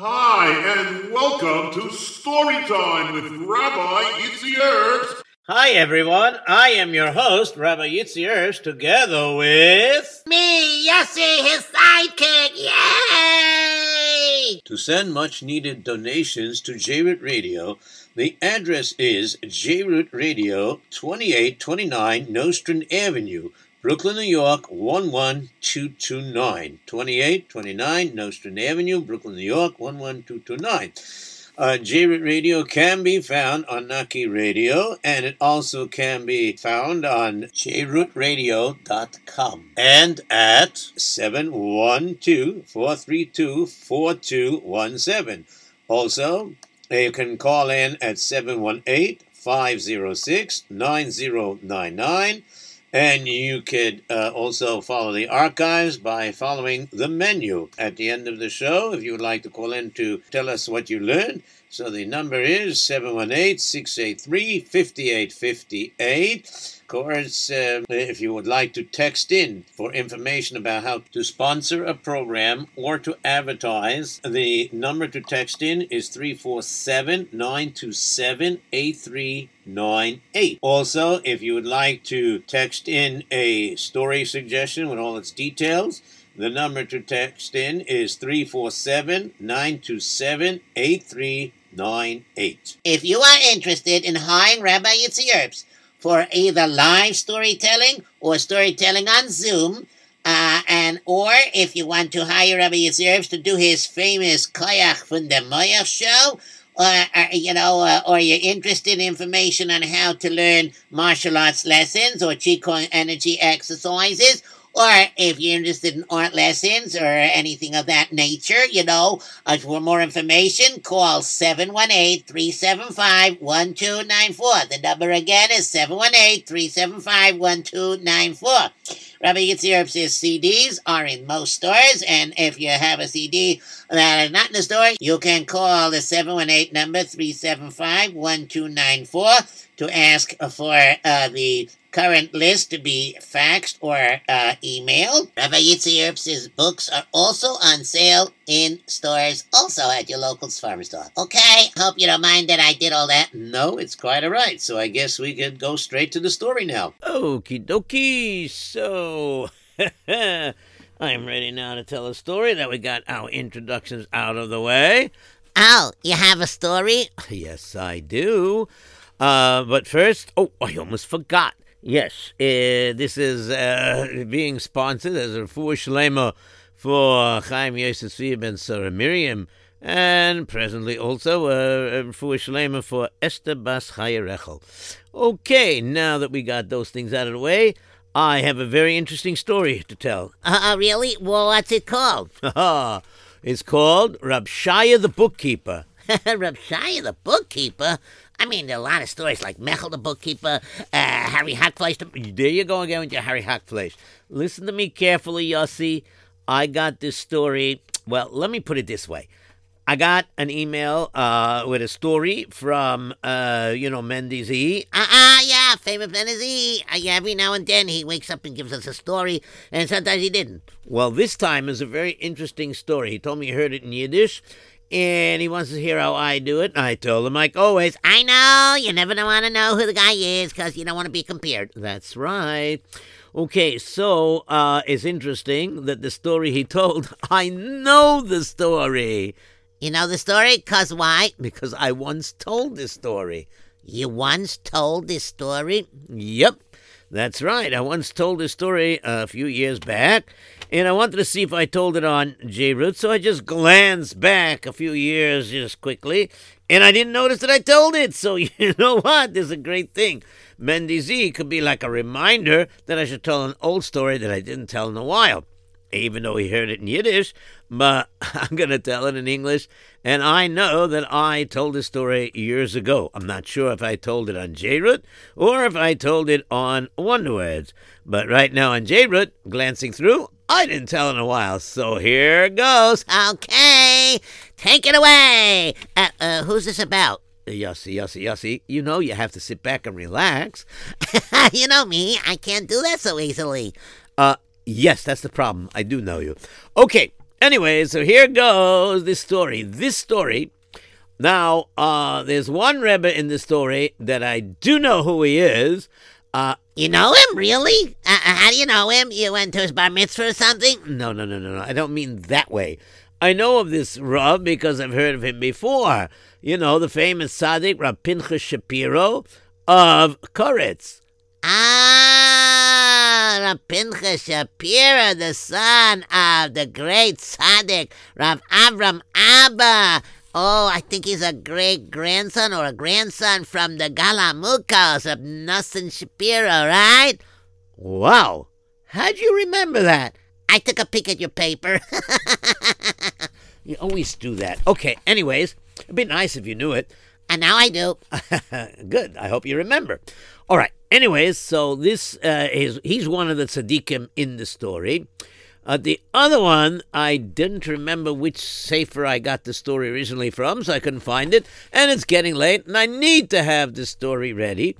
Hi, and welcome to Storytime with Rabbi Yitzy Erps. Hi, everyone. I am your host, Rabbi Yitzy Erps, together with... Me, Yossi, his sidekick. Yay! To send much needed donations to J-Root Radio, the address is J-Root Radio, 2829 Nostrand Avenue, Brooklyn, New York, 11229. 2829 Nostrand Avenue, Brooklyn, New York, 11229. Uh, J-Root Radio can be found on Naki Radio, and it also can be found on jrootradio.com and at 712-432-4217. Also, you can call in at 718-506-9099. And you could uh, also follow the archives by following the menu at the end of the show if you would like to call in to tell us what you learned. So the number is 718 683 5858. Course, uh, if you would like to text in for information about how to sponsor a program or to advertise, the number to text in is 347 927 8398. Also, if you would like to text in a story suggestion with all its details, the number to text in is 347 927 8398. If you are interested in hiring Rabbi Erps for either live storytelling or storytelling on Zoom, uh, and or if you want to hire Rabbi Yitzy to do his famous Koyach from the Moyach show, or, you know, uh, or you're interested in information on how to learn martial arts lessons or Qigong energy exercises, or if you're interested in art lessons or anything of that nature, you know, uh, for more information, call 718-375-1294. The number again is 718-375-1294. Rabbi Yitzy Erps's CDs are in most stores, and if you have a CD that is not in the store, you can call the 718 number 375-1294 to ask for uh, the current list to be faxed or uh, emailed. Rabbi Yitzy Erps's books are also on sale in stores, also at your local farmer store. Okay, hope you don't mind that I did all that. No, it's quite all right. So I guess we could go straight to the story now. Okie dokie. So. I'm ready now to tell a story that we got our introductions out of the way. Oh, you have a story? Yes, I do. Uh, but first, oh, I almost forgot. Yes, uh, this is uh, being sponsored as a Refuah Shlema for Chaim Yosef Tzvi ben Sarah Miriam, and presently also uh, a Refuah Shlema for Esther Bas Chaya Rochel. Okay, now that we got those things out of the way, I have a very interesting story to tell. Uh, really? Well, what's it called? it's called Reb Shaya the Bookkeeper. Reb Shaya the Bookkeeper? I mean, there are a lot of stories like Mechel the bookkeeper, uh, Harry Hackfleisch. The... There you go again with your Harry Hackfleisch. Listen to me carefully, Yossi. I got this story. Well, let me put it this way. I got an email uh, with a story from, uh, you know, Mendy Z. Uh-uh, yeah, famous Mendy. Uh, every now and then he wakes up and gives us a story, and sometimes he didn't. Well, this time is a very interesting story. He told me he heard it in Yiddish, and he wants to hear how I do it. I told him, like always, I know you never want to know who the guy is because you don't want to be compared. That's right. Okay, so uh, it's interesting that the story he told, I know the story. You know the story? Because why? Because I once told this story. You once told this story? Yep. That's right. I once told this story a few years back, and I wanted to see if I told it on J Root, so I just glanced back a few years just quickly, and I didn't notice that I told it. So you know what? This is a great thing. Mendy Z could be like a reminder that I should tell an old story that I didn't tell in a while. Even though he heard it in Yiddish, but I'm going to tell it in English. And I know that I told this story years ago. I'm not sure if I told it on J-Root or if I told it on Wonderwords. But right now on J-Root, glancing through, I didn't tell in a while. So here goes. Okay, take it away. Uh, uh, who's this about? Yossi, Yossi, Yossi, you know you have to sit back and relax. you know me, I can't do that so easily. Uh, yes, that's the problem. I do know you. Okay, anyway, so here goes this story. This story. Now, uh, there's one Rebbe in the story that I do know who he is. Uh, You know him, really? Uh, uh, how do you know him? You went to his bar mitzvah or something? no, no, no, no, no. I don't mean that way. I know of this Rav because I've heard of him before. You know, the famous tzaddik Rav Pinchas Shapiro of Koretz. Ah, Rav Pinchas Shapiro, the son of the great tzaddik Rav Avram Abba. Oh, I think he's a great grandson or a grandson from the Galamukos of Nosson Shapiro, right? Wow. How'd you remember that? I took a peek at your paper. You always do that. Okay, anyways, it'd be nice if you knew it. and now I do. Good. I hope you remember. All right. Anyways, so this uh, is he's one of the tzaddikim in the story. Uh, the other one, I didn't remember which sefer I got the story originally from, so I couldn't find it. And it's getting late, and I need to have the story ready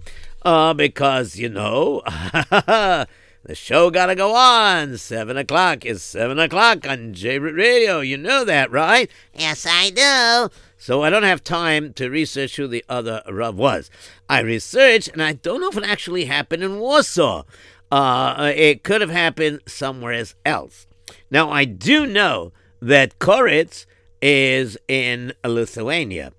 uh, because you know the show gotta go on. Seven o'clock is seven o'clock on J Radio. You know that, right? yes, I do. So I don't have time to research who the other Rav was. I researched, and I don't know if it actually happened in Warsaw. Uh, it could have happened somewhere else. Now, I do know that Koritz is in Lithuania.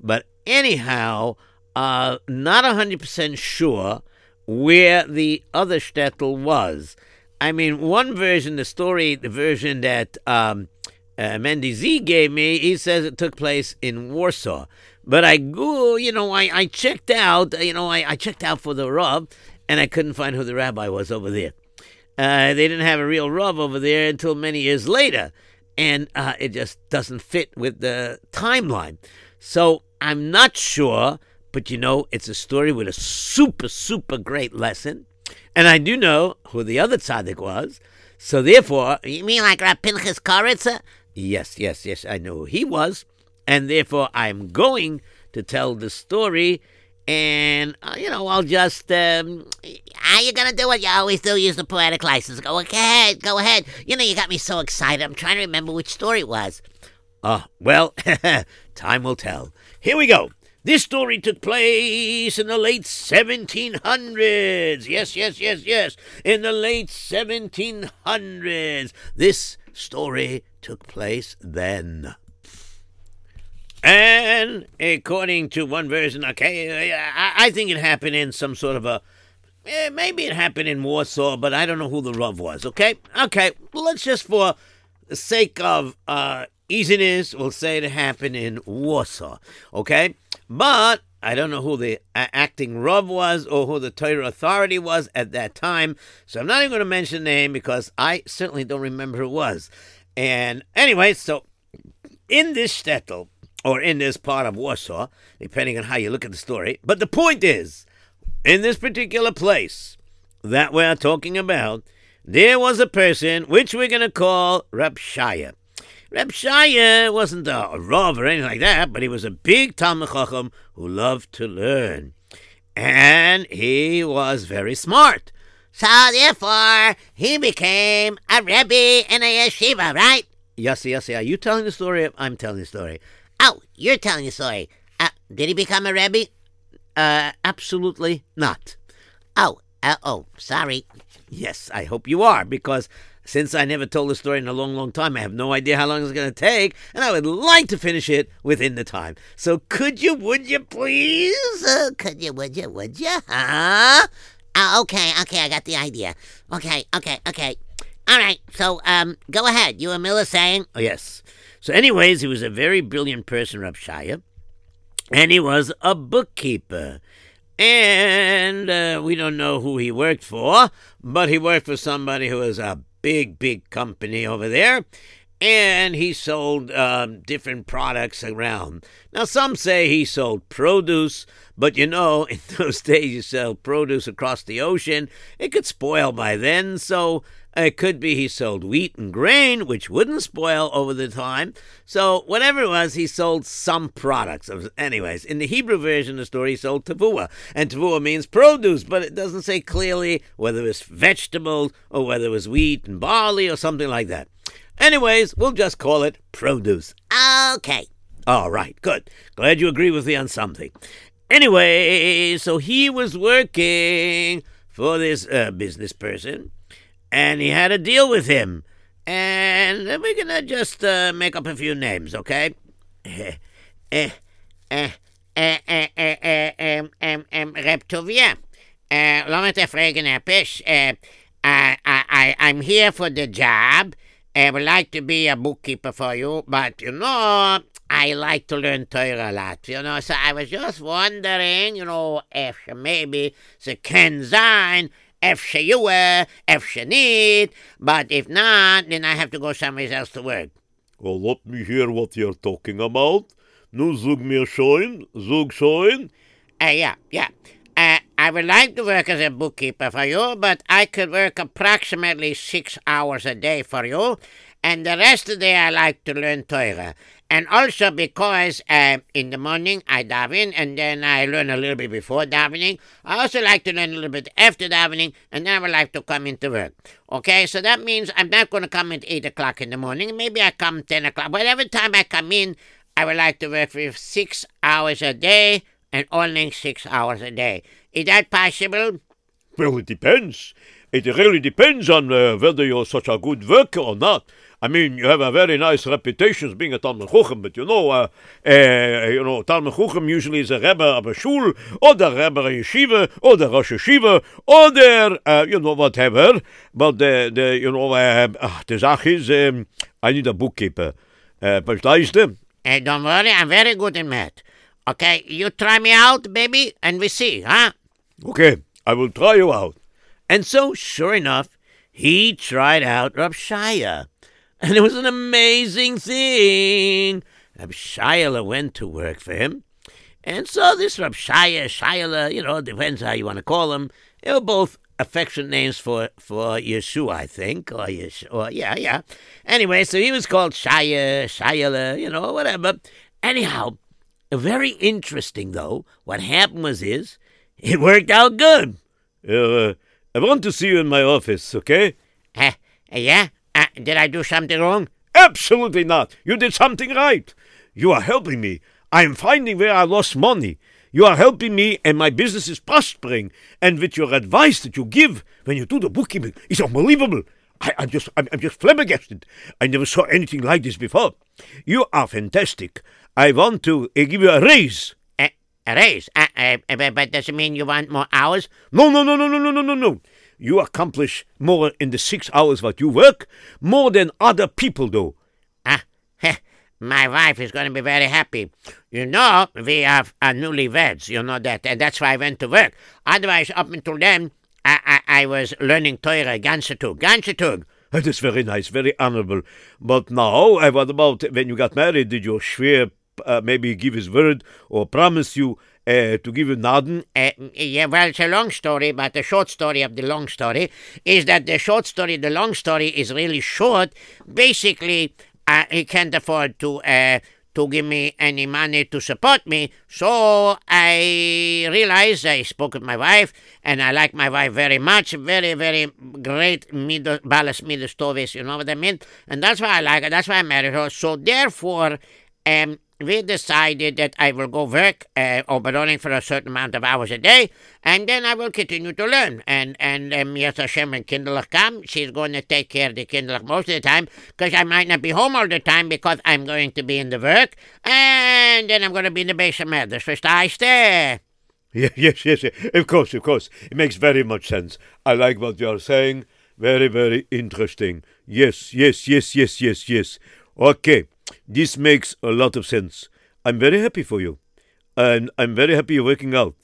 But anyhow, uh, not 100% sure where the other shtetl was. I mean, one version, the story, the version that um, uh, Mendy Z gave me, he says it took place in Warsaw. But I go, you know, I, I checked out, you know, I, I checked out for the Rav, and I couldn't find who the rabbi was over there. Uh, they didn't have a real Rav over there until many years later, and uh, it just doesn't fit with the timeline. So I'm not sure, but you know, it's a story with a super, super great lesson. And I do know who the other tzaddik was. So therefore, You mean like Rav Pinchas Koritza? Yes, yes, yes, I know who he was, and therefore I'm going to tell the story, and uh, you know I'll just um, How you gonna do what you always do? Use the poetic license. Go ahead, go ahead. You know you got me so excited. I'm trying to remember which story it was. uh well, time will tell. Here we go. This story took place in the late 1700s. Yes, yes, yes, yes. In the late 1700s. This story took place then. And according to one version, okay, I, think it happened in some sort of a. eh, maybe it happened in Warsaw, but I don't know who the Rav was, okay? Okay, let's just, for the sake of uh, easiness, we'll say it happened in Warsaw, okay? But I don't know who the acting Rav was or who the Torah authority was at that time, so I'm not even going to mention the name because I certainly don't remember who it was. And anyway, so in this shtetl, or in this part of Warsaw, depending on how you look at the story. But the point is, in this particular place that we're talking about, there was a person which we're going to call Reb Shaya. Reb Shaya wasn't a, Rav or anything like that, but he was a big Talmud Chacham who loved to learn. And he was very smart. So therefore, he became a rebbe in a yeshiva, right? Yossi, Yossi, are you telling the story? I'm telling the story. Oh, you're telling the story. Uh, did he become a rebbe? Uh, absolutely not. Oh, uh, oh, sorry. Yes, I hope you are, because since I never told the story in a long, long time, I have no idea how long it's going to take, and I would like to finish it within the time. So could you, would you please? Uh, could you, would you, would you? Huh? Uh, okay, okay, I got the idea. Okay, okay, okay. All right, so, um, go ahead. You and Miller saying? Oh, yes. So, anyways, he was a very brilliant person, Rab Shaya, and he was a bookkeeper. And uh, we don't know who he worked for, but he worked for somebody who was a big, big company over there. And he sold um, different products around. Now, some say he sold produce, but you know, in those days you sell produce across the ocean. It could spoil by then, so it could be he sold wheat and grain, which wouldn't spoil over the time. So, whatever it was, he sold some products. Anyways, in the Hebrew version of the story, he sold tavua. And tavua means produce, but it doesn't say clearly whether it was vegetables or whether it was wheat and barley or something like that. Anyways, we'll just call it produce. Okay. All right, good. Glad you agree with me on something. Anyway, so he was working for this uh, business person, and he had a deal with him. And we're gonna just uh, make up a few names, okay? Eh, eh, Eh, eh, eh, eh, eh, Reb Tuvia. Uh, laat me te vragen, uh, Pish. Uh, I, I, I, I'm here for the job. I would like to be a bookkeeper for you, but you know, I like to learn Torah a lot, you know. So I was just wondering, you know, if maybe the can sein, if she you were, if she need, but if not, then I have to go somewhere else to work. Well, let me hear what you're talking about. Nu zug mir schon, zug schon. Uh, yeah, yeah. Uh, I would like to work as a bookkeeper for you, but I could work approximately six hours a day for you, and the rest of the day I like to learn Torah. And also because uh, in the morning I daven, and then I learn a little bit before davening. I also like to learn a little bit after davening, and then I would like to come into work. Okay, so that means I'm not going to come at 8 o'clock in the morning. Maybe I come 10 o'clock. Whatever time I come in, I would like to work for six hours a day and only six hours a day. Is that possible? Well, it depends. It really depends on uh, whether you're such a good worker or not. I mean, you have a very nice reputation as being a Talmud Chochem, but you know, uh, uh, you know, Talmud Chochem usually is a Rebbe of a shul, or the Rebbe of a yeshiva, or the Rosh Yeshiva, or the, uh, you know, whatever. But the, the you know, uh, uh, the Zach is, um, I need a bookkeeper. Uh, verstehst du? Uh, don't worry, I'm very good in math. Okay, you try me out, baby, and we see, huh? Okay, I will try you out. And so, sure enough, he tried out Rab Shaya. And it was an amazing thing. Rab went to work for him. And so this Rab Shaya, Shayla, you know, depends how you want to call him. They were both affectionate names for, for Yeshua, I think. Or Yeshua, or yeah, yeah. Anyway, so he was called Shaya, Shayla, you know, whatever. Anyhow, very interesting, though. What happened was is, it worked out good. Uh, I want to see you in my office, okay? Uh, yeah? Uh, did I do something wrong? Absolutely not. You did something right. You are helping me. I am finding where I lost money. You are helping me, and my business is prospering. And with your advice that you give when you do the bookkeeping, it's unbelievable. I, I'm just, I'm, I'm just flabbergasted. I never saw anything like this before. You are fantastic. I want to uh, give you a raise. Uh, a raise? Uh, uh, but does it mean you want more hours? No, no, no, no, no, no, no, no, no. You accomplish more in the six hours that you work, more than other people do. Ah, heh, my wife is going to be very happy. You know, we are newlyweds, you know that, and that's why I went to work. Otherwise, up until then, I, I, I was learning Torah, ganze Tag. That is very nice, very honorable. But now, uh, what about when you got married? Did your shver uh, maybe give his word or promise you uh, to give you Naden? Uh, yeah, well, it's a long story, but the short story of the long story is that the short story, the long story is really short. Basically, uh, he can't afford to uh, to give me any money to support me. So I realized I spoke with my wife, and I like my wife very much. Very, very great middle, balas middle stories, you know what I mean? And that's why I like her. That's why I married her. So therefore, um, we decided that I will go work, uh, or but only for a certain amount of hours a day, and then I will continue to learn. And and um, yes, Hashem, when Kinderlich come, she's going to take care of the Kinderlich most of the time, because I might not be home all the time because I'm going to be in the work, and then I'm going to be in the Beis HaMedrash. Verstehst du? Yes, yes, yes, yes. Of course, of course. It makes very much sense. I like what you are saying. Very, very interesting. Yes, yes, yes, yes, yes, yes. Okay, this makes a lot of sense. I'm very happy for you. And I'm very happy you're working out.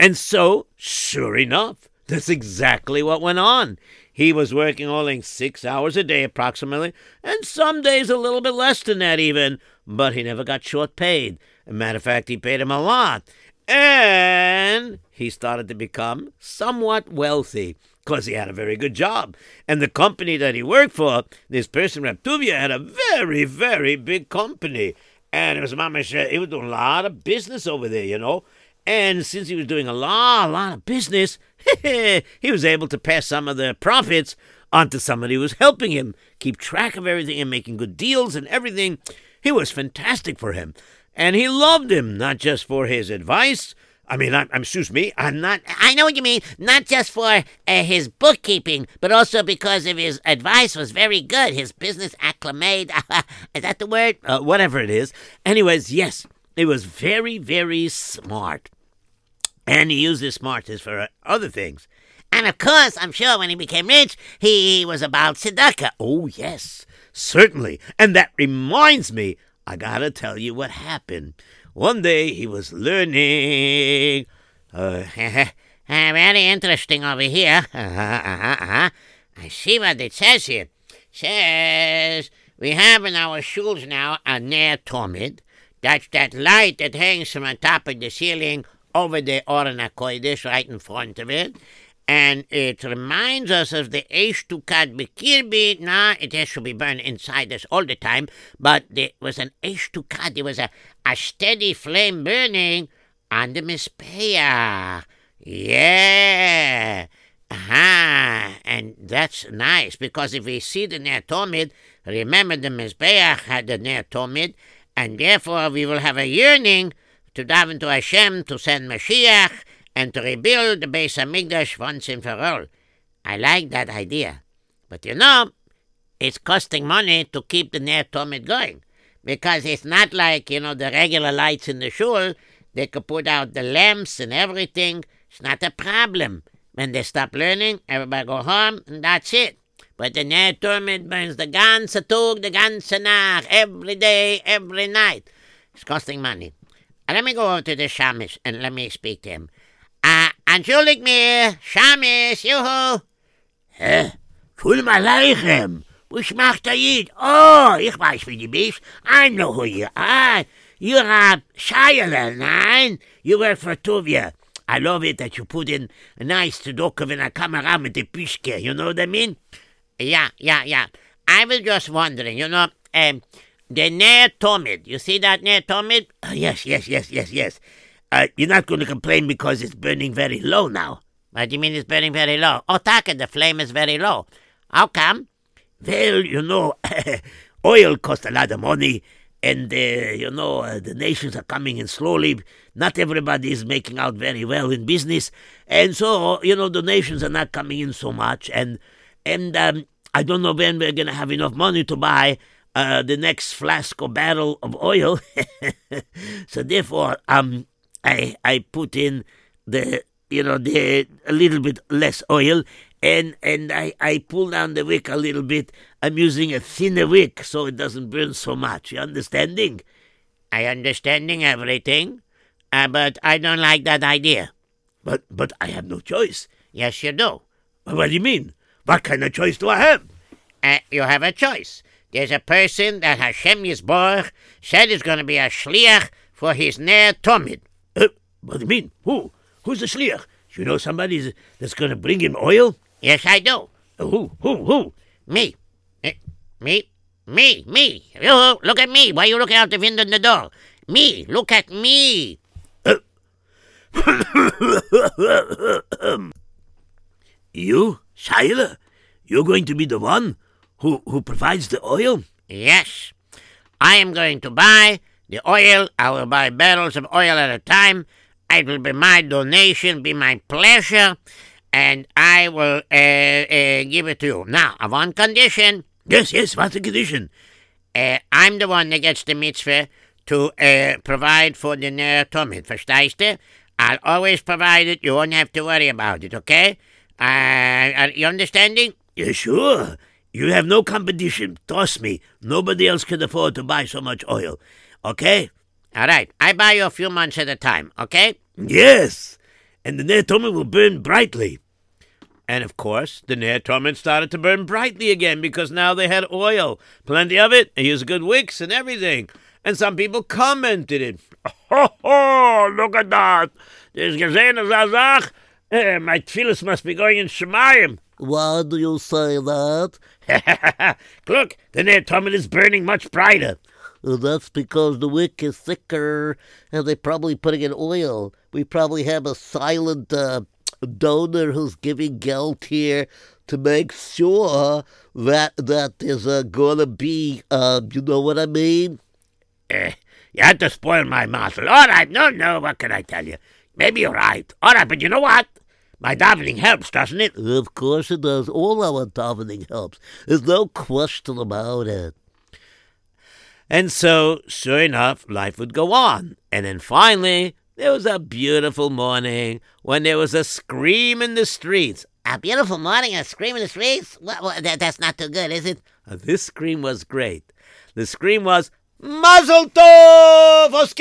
And so, sure enough, that's exactly what went on. He was working only six hours a day approximately, and some days a little bit less than that even, but he never got short paid. A matter of fact, he paid him a lot. And he started to become somewhat wealthy because he had a very good job. And the company that he worked for, this person, Reb Tuvia, had a very, very big company. And it was mamash, he was doing a lot of business over there, you know. And since he was doing a lot, a lot of business, he was able to pass some of the profits onto somebody who was helping him keep track of everything and making good deals and everything. He was fantastic for him. And he loved him, not just for his advice. I mean, I'm, I'm excuse me, I'm not. I know what you mean. Not just for uh, his bookkeeping, but also because of his advice was very good. His business acclimate. is that the word? Uh, whatever it is. Anyways, yes, it was very, very smart. And he used his smartness for uh, other things. And of course, I'm sure when he became rich, he was about tzedakah. Oh, yes, certainly. And that reminds me, I gotta tell you what happened. One day he was learning. Uh, very interesting over here. I see what it says here. Says we have in our shuls now a Ner Tomid. That's that light that hangs from the top of the ceiling over the Aron Kodesh, right in front of it and it reminds us of the Eish Tukad Bekirbi. Nah, it has to be burned inside us all the time, but there was an Eish Tukad. There was a, a steady flame burning on the Mizbeach. Yeah. Aha, and that's nice because if we see the Ner Tomid, remember the Mizbeach had the Ner Tomid, and therefore we will have a yearning to daven to Hashem to send Mashiach and to rebuild the Beis Hamikdash once and for all. I like that idea. But you know, it's costing money to keep the Ner Tomid going. Because it's not like, you know, the regular lights in the shul. They could put out the lamps and everything. It's not a problem. When they stop learning, everybody go home, and that's it. But the Ner Tomid burns the ganze Tag, the ganze Nacht, every day, every night. It's costing money. Let me go over to the Shamish and let me speak to him. Uh, entschuldig mir, Shamis, juhu. Hä? Sholom Aleichem. Was macht er yid? Oh, ich weiß, wie du bist. I know who you are. You're a Shayla, nein? You work for Tuvia. I love it that you put in a nice tzedakah when I come around with the pishke, you know what I mean? Yeah, yeah, yeah. I was just wondering, you know, um, the Ner Tomid. You see that Ner Tomid? Uh, yes, yes, yes, yes, yes. Uh, you're not going to complain because it's burning very low now. What do you mean it's burning very low? Oh, Taka, the flame is very low. How come? Well, you know, oil costs a lot of money, and, uh, you know, uh, the nations are coming in slowly. Not everybody is making out very well in business. And so, you know, the nations are not coming in so much. And, and um, I don't know when we're going to have enough money to buy uh, the next flask or barrel of oil. so therefore, um, I I put in the you know the a little bit less oil and and I I pull down the wick a little bit. I'm using a thinner wick so it doesn't burn so much. You understanding? I understanding everything, uh, but I don't like that idea. But but I have no choice. Yes, you do. What do you mean? What kind of choice do I have? Uh, you have a choice. There's a person that Hashem Yisborach said is going to be a shliach for his Ner Tomid. What do you mean? Who? Who's the shliach? You know somebody that's going to bring him oil? Yes, I do. Uh, who? Who? Who? Me. Eh, me. Me. Me. You look at me. Why are you looking out the window in the door? Me. Look at me. You, Shaila? You're going to be the one who, who provides the oil? Yes. I am going to buy the oil. I will buy barrels of oil at a time. It will be my donation, be my pleasure, and I will uh, uh, give it to you. Now, on one condition. Yes, yes, what's the condition? Uh, I'm the one that gets the mitzvah to uh, provide for the Tomid. Verstehst du? I'll always provide it. You won't have to worry about it, okay? Uh, are you understanding? Yeah, sure. You have no competition. Trust me. Nobody else can afford to buy so much oil. Okay? All right. I buy you a few months at a time, okay? Yes. And the Ner will burn brightly. And of course, the Ner started to burn brightly again because now they had oil. Plenty of it. They used good wicks and everything. And some people commented it. Ho, ho, look at that. There's gesehen as a Sach. Uh, my tefillahs must be going in Shemayim. Why do you say that? Look, the Ner is burning much brighter. That's because the wick is thicker and they're probably putting in oil. We probably have a silent uh, donor who's giving geld here to make sure that that there's uh, gonna be, uh, you know what I mean? Eh, you had to spoil my muzzle. All right, no, no, what can I tell you? Maybe you're right. All right, but you know what? My davening helps, doesn't it? Of course it does. All our davening helps. There's no question about it. And so, sure enough, life would go on. And then finally, there was a beautiful morning when there was a scream in the streets. A beautiful morning, a scream in the streets? Well, well, that, that's not too good, is it? Uh, This scream was great. The scream was, Mazel tov!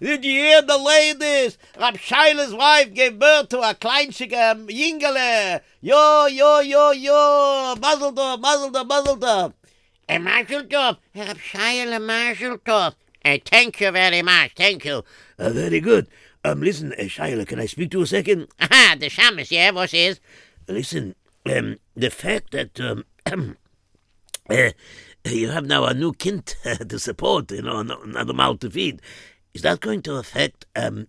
Did you hear the ladies? Rab Shaila's wife gave birth to a kleinschige Jingele. Yo, yo, yo, yo, Mazel tov, Mazel tov, Mazel tov. A Mazel Tov, Rab Shia Mazel Tov. Uh, thank you very much, thank you. Uh, very good. Um, listen, uh, Shiloh, can I speak to you a second? Aha, the shamus, yeah, what is? Listen, um, the fact that um, uh, you have now a new kind uh, to support, you know, another mouth to feed, is that going to affect um,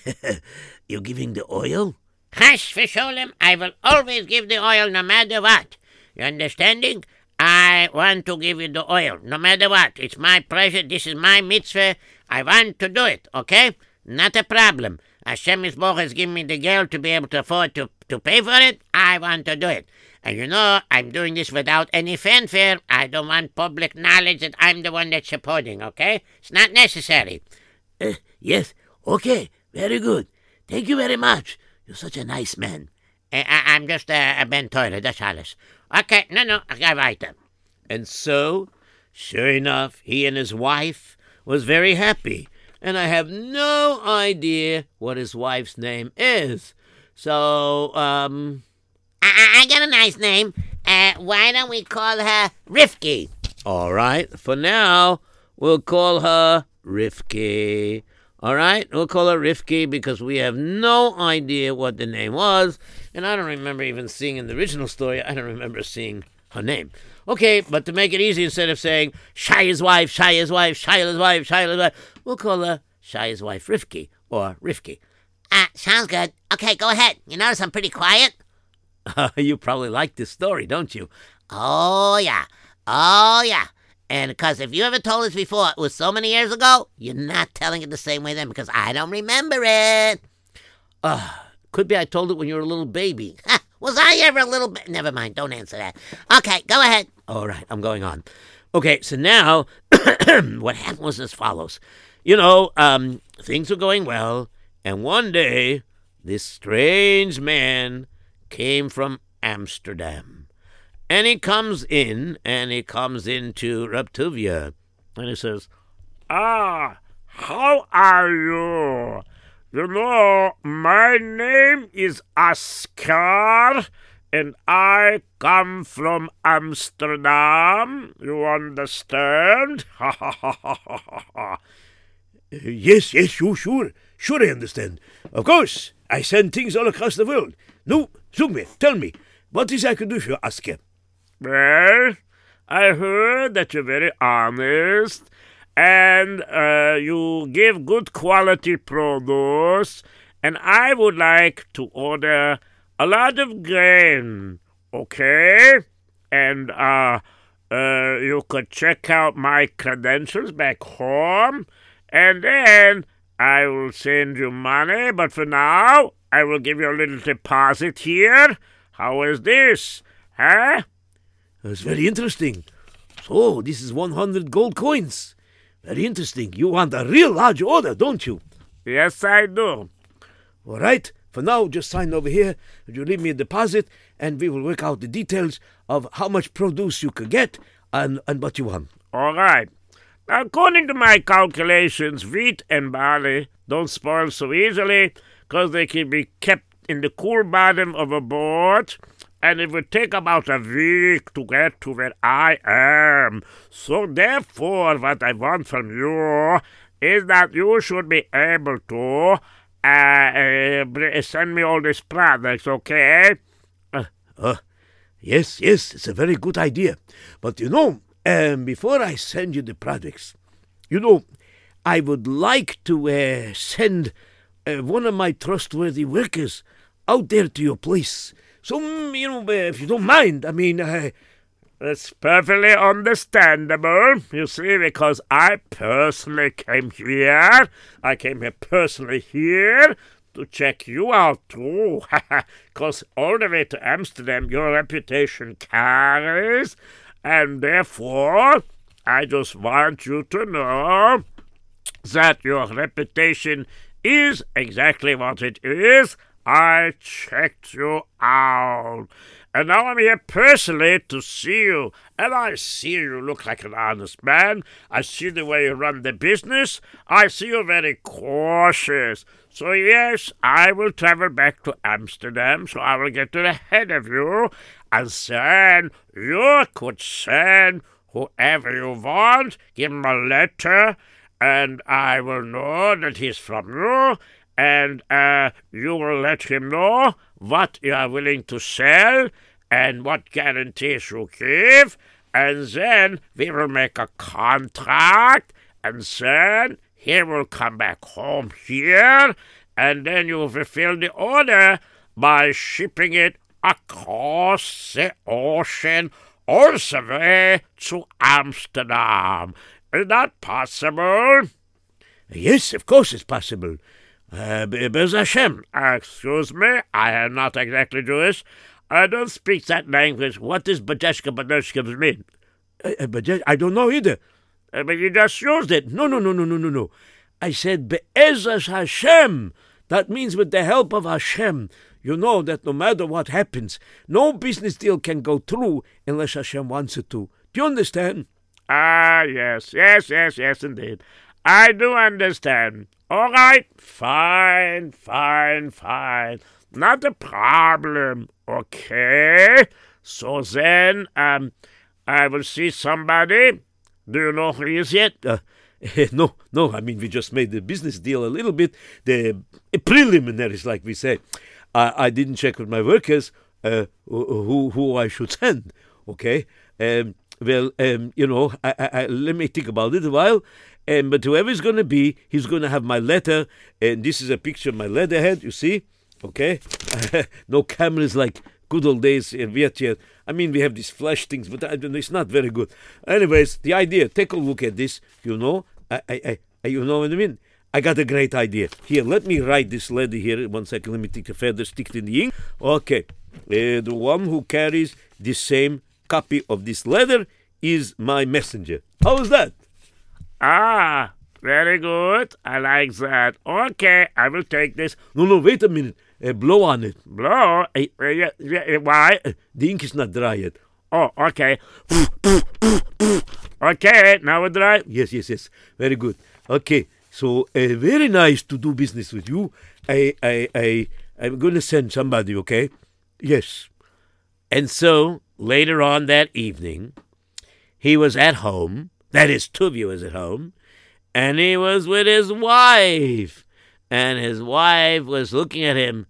you giving the oil? Hush, Fisholem, I will always give the oil no matter what. You understanding? I want to give you the oil, no matter what. It's my pleasure. This is my mitzvah. I want to do it, okay? Not a problem. Hashem Yisboch has given me the girl to be able to afford to, to pay for it. I want to do it. And you know, I'm doing this without any fanfare. I don't want public knowledge that I'm the one that's supporting, okay? It's not necessary. Uh, yes, okay, very good. Thank you very much. You're such a nice man. I, I'm just a, a Ben Toiler, that's alles. Okay, no, no, I got weiter. And so, sure enough, he and his wife was very happy. And I have no idea what his wife's name is. So, um, I, I, I got a nice name. Uh, why don't we call her Rifki? all right, for now, we'll call her Rifki. All right, we'll call her Rifki because we have no idea what the name was. And I don't remember even seeing in the original story, I don't remember seeing her name. Okay, but to make it easy, instead of saying Shia's wife, Shia's wife, Shia's wife, Shia's wife, we'll call her Shia's wife Rifki or Rifki. Ah, sounds good. Okay, go ahead. You notice I'm pretty quiet? you probably like this story, don't you? Oh, yeah. Oh, yeah. And because if you ever told us before it was so many years ago, you're not telling it the same way then because I don't remember it. Could be I told it when you were a little baby. Ha, was I ever a little bit? Never mind. Don't answer that. Okay, go ahead. All right, I'm going on. Okay, so now what happened was as follows. You know, um, things were going well, and one day this strange man came from Amsterdam. And he comes in, and he comes into Reb Tuvia, and he says, Ah, how are you? You know, my name is Oscar, and I come from Amsterdam. You understand? Ha ha ha ha ha ha. Yes, yes, sure, sure. Sure, I understand. Of course, I send things all across the world. No, zoek me, tell me. What is I can do for you, Asker? Well, I heard that you're very honest and uh, you give good quality produce, and I would like to order a lot of grain, okay? And uh, uh, you could check out my credentials back home, and then I will send you money, but for now, I will give you a little deposit here. How is this? Huh? That's very interesting. So, this is 100 gold coins. Very interesting. You want a real large order, don't you? Yes, I do. All right. For now, just sign over here. You leave me a deposit, and we will work out the details of how much produce you could get and, and what you want. All right. Now, according to my calculations, wheat and barley don't spoil so easily because they can be kept in the cool bottom of a boat, and it would take about a week to get to where I am. So, therefore, what I want from you is that you should be able to uh, uh, send me all these products, okay? Uh, yes, yes, it's a very good idea. But you know, um, before I send you the products, you know, I would like to uh, send uh, one of my trustworthy workers out there to your place. So, you know, uh, if you don't mind, I mean, uh, It's perfectly understandable, you see, because I personally came here. I came here personally here to check you out too. Because all the way to Amsterdam, your reputation carries, and therefore, I just want you to know that your reputation is exactly what it is. I checked you out. And now I'm here personally to see you. And I see you look like an honest man. I see the way you run the business. I see you're very cautious. So, yes, I will travel back to Amsterdam, so I will get to the head of you. And then you could send whoever you want, give him a letter, and I will know that he's from you, and uh, you will let him know what you are willing to sell and what guarantees you give, and then we will make a contract, and then he will come back home here, and then you will fulfill the order by shipping it across the ocean all the way to Amsterdam. Is that possible? yes, of course it's possible. Uh, Bez Hashem. Excuse me, I am not exactly Jewish. I don't speak that language. What does Badeshka Badeshka mean? Uh, uh, I don't know either. Uh, but you just used it. No, no, no, no, no, no, no. I said Be'ezas Hashem. That means with the help of Hashem. You know that no matter what happens, no business deal can go through unless Hashem wants it to. Do you understand? Ah, yes, yes, yes, yes, indeed. I do understand. All right, fine, fine, fine. Not a problem. Okay. So then, um, I will see somebody. Do you know who he is yet? Uh, no, no. I mean, we just made the business deal a little bit, the preliminaries, like we say. I, I didn't check with my workers uh, who who I should send. Okay. Um, well, um, you know, I, I, I, let me think about it a while. Um, but whoever's going to be, he's going to have my letter. And this is a picture of my letterhead, you see? Okay? no cameras like good old days in Vietnam. I mean, we have these flash things, but I don't know, it's not very good. Anyways, the idea, take a look at this. You know, I, I, I, you know what I mean? I got a great idea. Here, let me write this letter here. One second, let me take a feather, stick it in the ink. Okay. Uh, the one who carries the same copy of this letter is my messenger. How's that? Ah, very good. I like that. Okay, I will take this. No, no, wait a minute. Uh, blow on it. Blow? Uh, uh, yeah, yeah, why? The ink is not dry yet. Oh, okay. okay, now it's dry. Yes, yes, yes. Very good. Okay, so uh, very nice to do business with you. I, I, I, I'm going to send somebody. Okay. Yes. And so later on that evening, he was at home. That is, Tuvia was at home, and he was with his wife. And his wife was looking at him.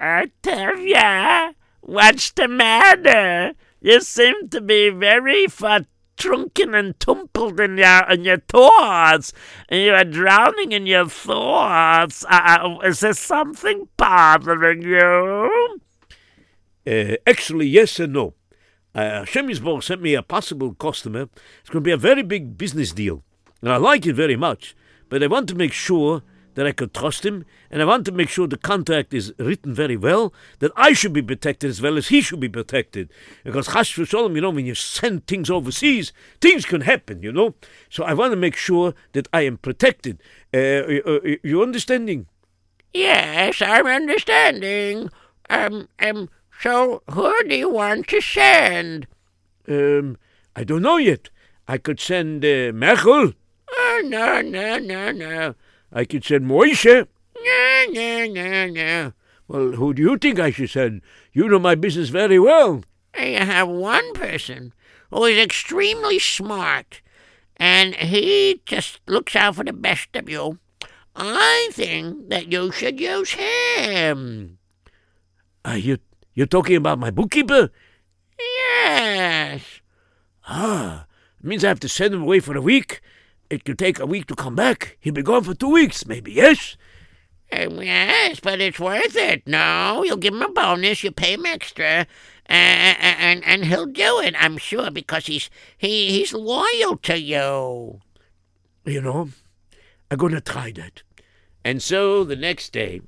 Uh, Tuvia, what's the matter? You seem to be very fat trunken and tumbled in your in your thoughts, and you are drowning in your thoughts. Uh, is there something bothering you? Uh, actually, yes and no. Uh, Hashem sent me a possible customer. It's going to be a very big business deal. And I like it very much. But I want to make sure that I could trust him. And I want to make sure the contract is written very well, that I should be protected as well as he should be protected. Because Chash Shalom, you know, when you send things overseas, things can happen, you know. So I want to make sure that I am protected. Uh, uh, you understanding? Yes, I'm understanding. Um, um, so, who do you want to send? Um, I don't know yet. I could send uh, Mechel. Oh, no, no, no, no. I could send Moishe. No, no, no, no. Well, who do you think I should send? You know my business very well. I have one person who is extremely smart, and he just looks out for the best of you. I think that you should use him. Are you you're talking about my bookkeeper? Yes. Ah, it means I have to send him away for a week. It could take a week to come back. He'll be gone for two weeks, maybe, yes? Um, yes, but it's worth it. No, you'll give him a bonus. You pay him extra, uh, and and he'll do it. I'm sure because he's he he's loyal to you. You know, I'm gonna try that. And so the next day,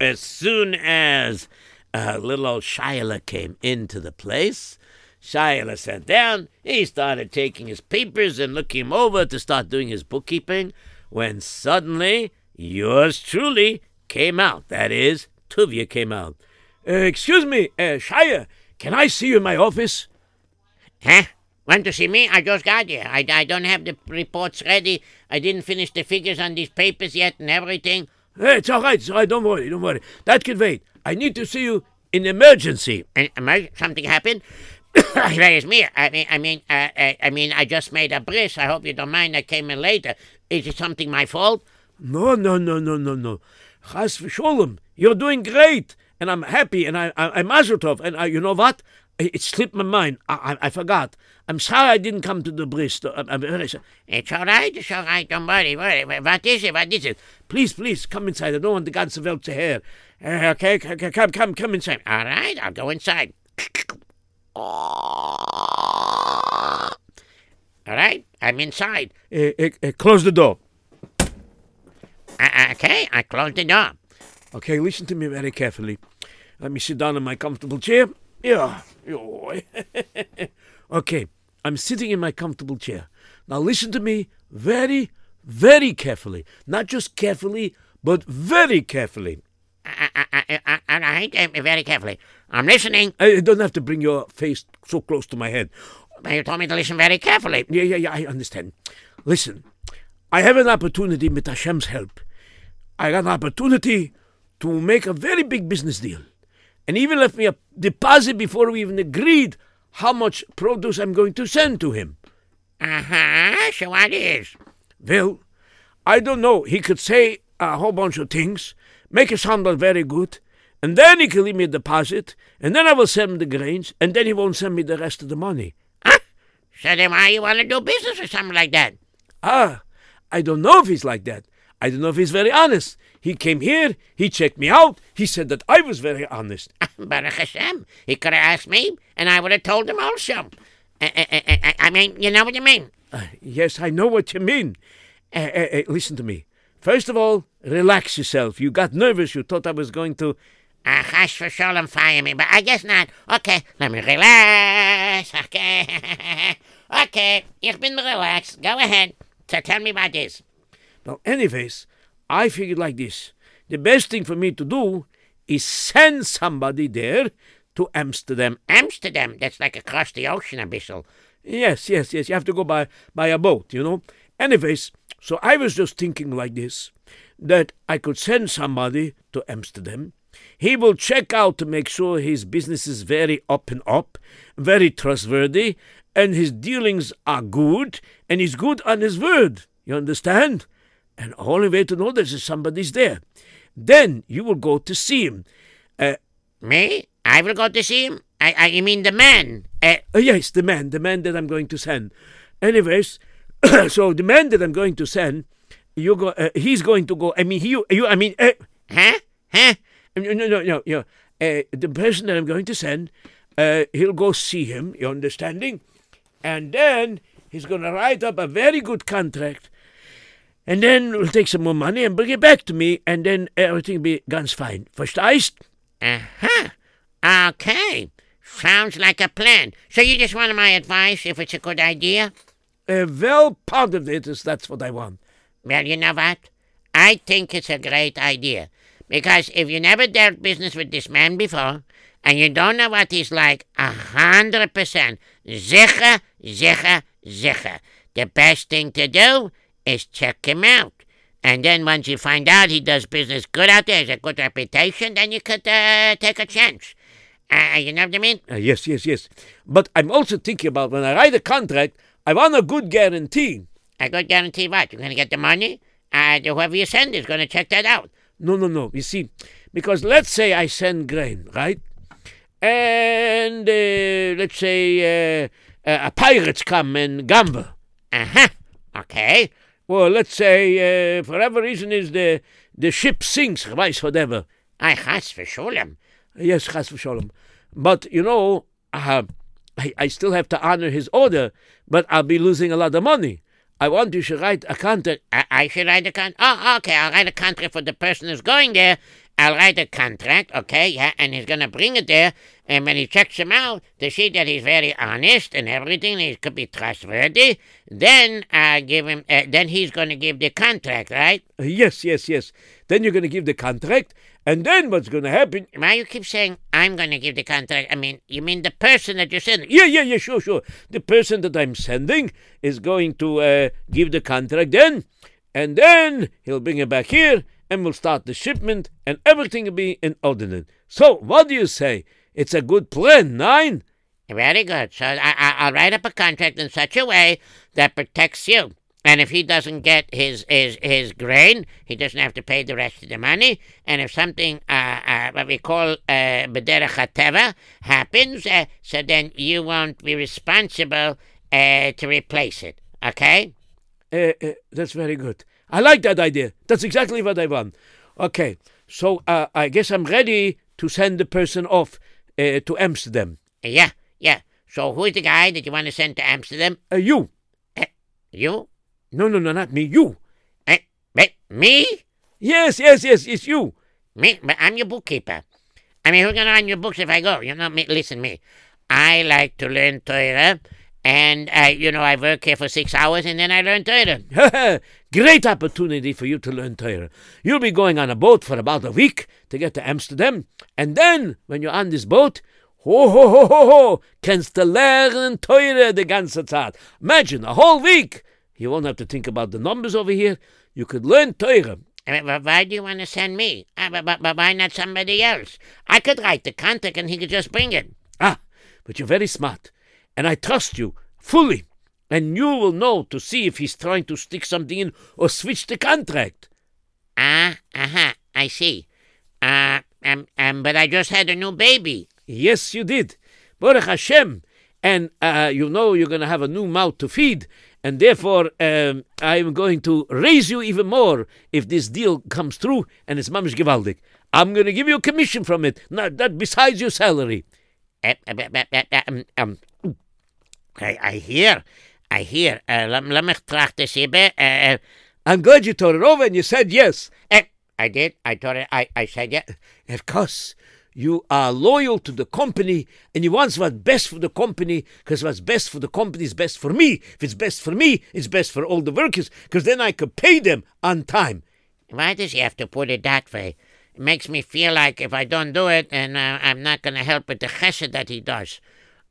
as soon as uh, little old Shilah came into the place, Shilah sat down. He started taking his papers and looking him over to start doing his bookkeeping. When suddenly, yours truly came out. That is, Tuvia came out. Uh, excuse me, uh, Shia, can I see you in my office? Huh? Want to see me? I just got here. I, I don't have the reports ready. I didn't finish the figures on these papers yet and everything. Hey, it's all right, it's all right. Don't worry, don't worry. That can wait. I need to see you in emergency. And emer- something happened. Where's me? I mean, I mean, uh, uh, I mean, I just made a bris. I hope you don't mind. I came in later. Is it something my fault? No, no, no, no, no, no. Chas v'sholem, you're doing great, and I'm happy, and I, I, I'm mazel tov, and I, you know what? It, it slipped my mind. I, I, I forgot. I'm sorry I didn't come to the bris. I'm, I'm very sorry. It's all right. It's all right. Don't worry. worry. What is it? What is it? Please, please, come inside. I don't want the ganze Welt to hear. Uh, okay, come, come, come inside. All right. I'll go inside. All right. I'm inside. Uh, uh, uh, close the door. Uh, okay. I closed the door. Okay, listen to me very carefully. Let me sit down in my comfortable chair. Yeah. Okay, I'm sitting in my comfortable chair. Now listen to me very, very carefully. Not just carefully, but very carefully. Uh, uh, uh, all right. Uh, very carefully. I'm listening. I don't have to bring your face so close to my head. But You told me to listen very carefully. Yeah, yeah, yeah, I understand. Listen, I have an opportunity with Hashem's help. I got an opportunity to make a very big business deal. And even left me a deposit before we even agreed how much produce I'm going to send to him. Uh huh. So what is? Well, I don't know. He could say a whole bunch of things, make it sound very good, and then he can leave me a deposit, and then I will send him the grains, and then he won't send me the rest of the money. Huh? So then why you want to do business or something like that? Ah, I don't know if he's like that. I don't know if he's very honest. He came here, he checked me out, he said that I was very honest. Baruch Hashem. He could have asked me, and I would have told him also. I, I, I, I mean, you know what you mean? Uh, yes, I know what you mean. Uh, uh, uh, listen to me. First of all, relax yourself. You got nervous. You thought I was going to. Uh, chas v'sholem fire me, but I guess not. Okay, let me relax. Okay. okay, ich bin relaxed. Go ahead. So tell me about this. Well, anyways, I figured like this. The best thing for me to do is send somebody there to Amsterdam. Amsterdam, that's like across the ocean a bissel. Yes, yes, yes. You have to go by by a boat, you know. Anyways, so I was just thinking like this that I could send somebody to Amsterdam. He will check out to make sure his business is very up and up, very trustworthy, and his dealings are good, and he's good on his word. You understand? And only way to know this is somebody's there. Then you will go to see him. Uh, Me? I will go to see him? I, I you mean the man? Uh, Uh, yes, the man, the man that I'm going to send. Anyways, so the man that I'm going to send, you go. Uh, he's going to go. I mean, he, you. I mean, uh, huh? Huh? no, no, no, no. Uh, the person that I'm going to send, uh, he'll go see him. You understanding? And then he's going to write up a very good contract. And then we'll take some more money and bring it back to me, and then everything will be ganz fine. Verstehst? Uh-huh. Okay. Sounds like a plan. So you just wanted my advice if it's a good idea? Uh, well, part of it is that's what I want. Well, you know what? I think it's a great idea. Because if you never dealt business with this man before, and you don't know what he's like, a hundred percent, sicher, sicher, sicher, the best thing to do is check him out. And then once you find out he does business good out there, has a good reputation, then you could uh, take a chance. Uh, you know what I mean? Uh, yes, yes, yes. But I'm also thinking about when I write a contract, I want a good guarantee. A good guarantee what? You're going to get the money? Uh, whoever you send is going to check that out. No, no, no. You see, because let's say I send grain, right? And uh, let's say uh, uh, pirates come and gamble. Uh huh. Okay. Well, let's say, uh, for whatever reason, is the the ship sinks, weiß whatever. I chas v'sholem. Yes, chas v'sholem. But you know, uh, I, I still have to honor his order, but I'll be losing a lot of money. I want you to write a contract. I, I should write a con. Oh, okay. I'll write a contract for the person who's going there. I'll write a contract, okay, yeah, and he's gonna bring it there, and when he checks him out to see that he's very honest and everything, he could be trustworthy, then I give him, uh, then he's gonna give the contract, right? Yes, yes, yes. Then you're going to give the contract, and then what's going to happen? Why you keep saying I'm gonna give the contract? I mean, you mean the person that you're sending? Yeah, yeah, yeah, sure, sure. The person that I'm sending is going to uh, give the contract then, and then he'll bring it back here, and we'll start the shipment, and everything will be in order. So, what do you say? It's a good plan, nine? Very good. So I, I, I'll write up a contract in such a way that protects you. And if he doesn't get his, his, his grain, he doesn't have to pay the rest of the money. And if something, uh, uh, what we call uh, bederech hateva happens, uh, so then you won't be responsible uh, to replace it. Okay? Uh, uh, that's very good. I like that idea. That's exactly what I want. Okay, so uh, I guess I'm ready to send the person off uh, to Amsterdam. Yeah, yeah. So who's the guy that you want to send to Amsterdam? Uh, you? You? No, no, no, not me. You? Eh, me? Me? Yes, yes, yes, it's you. Me? But I'm your bookkeeper. I mean, who's gonna run your books if I go? You know, me, listen, me. I like to learn Torah, and uh, you know, I work here for six hours, and then I learn Torah. Great opportunity for you to learn Torah. You'll be going on a boat for about a week to get to Amsterdam, and then when you're on this boat, ho ho ho ho ho, kannst du lernen Torah the ganze Zeit. Imagine a whole week. You won't have to think about the numbers over here. You could learn Torah. But why do you want to send me? Uh, but, but, but why not somebody else? I could write the contract, and he could just bring it. Ah, but you're very smart, and I trust you fully. And you will know to see if he's trying to stick something in or switch the contract. Ah, uh-huh, I see. Uh, um, um, but I just had a new baby. Yes, you did. Baruch Hashem. And uh, you know you're going to have a new mouth to feed. And therefore, um, I'm going to raise you even more if this deal comes through and it's mamish gewaldig. I'm going to give you a commission from it, not that besides your salary. Um, I, I hear, I hear. Uh, let, let me trachten, Sibbe. Uh, uh, I'm glad you thought it over and you said yes. I did. I thought it. I, I said yes. Of course, you are loyal to the company and you want what's best for the company because what's best for the company is best for me. If it's best for me, it's best for all the workers because then I could pay them on time. Why does he have to put it that way? It makes me feel like if I don't do it, then uh, I'm not going to help with the chesed that he does.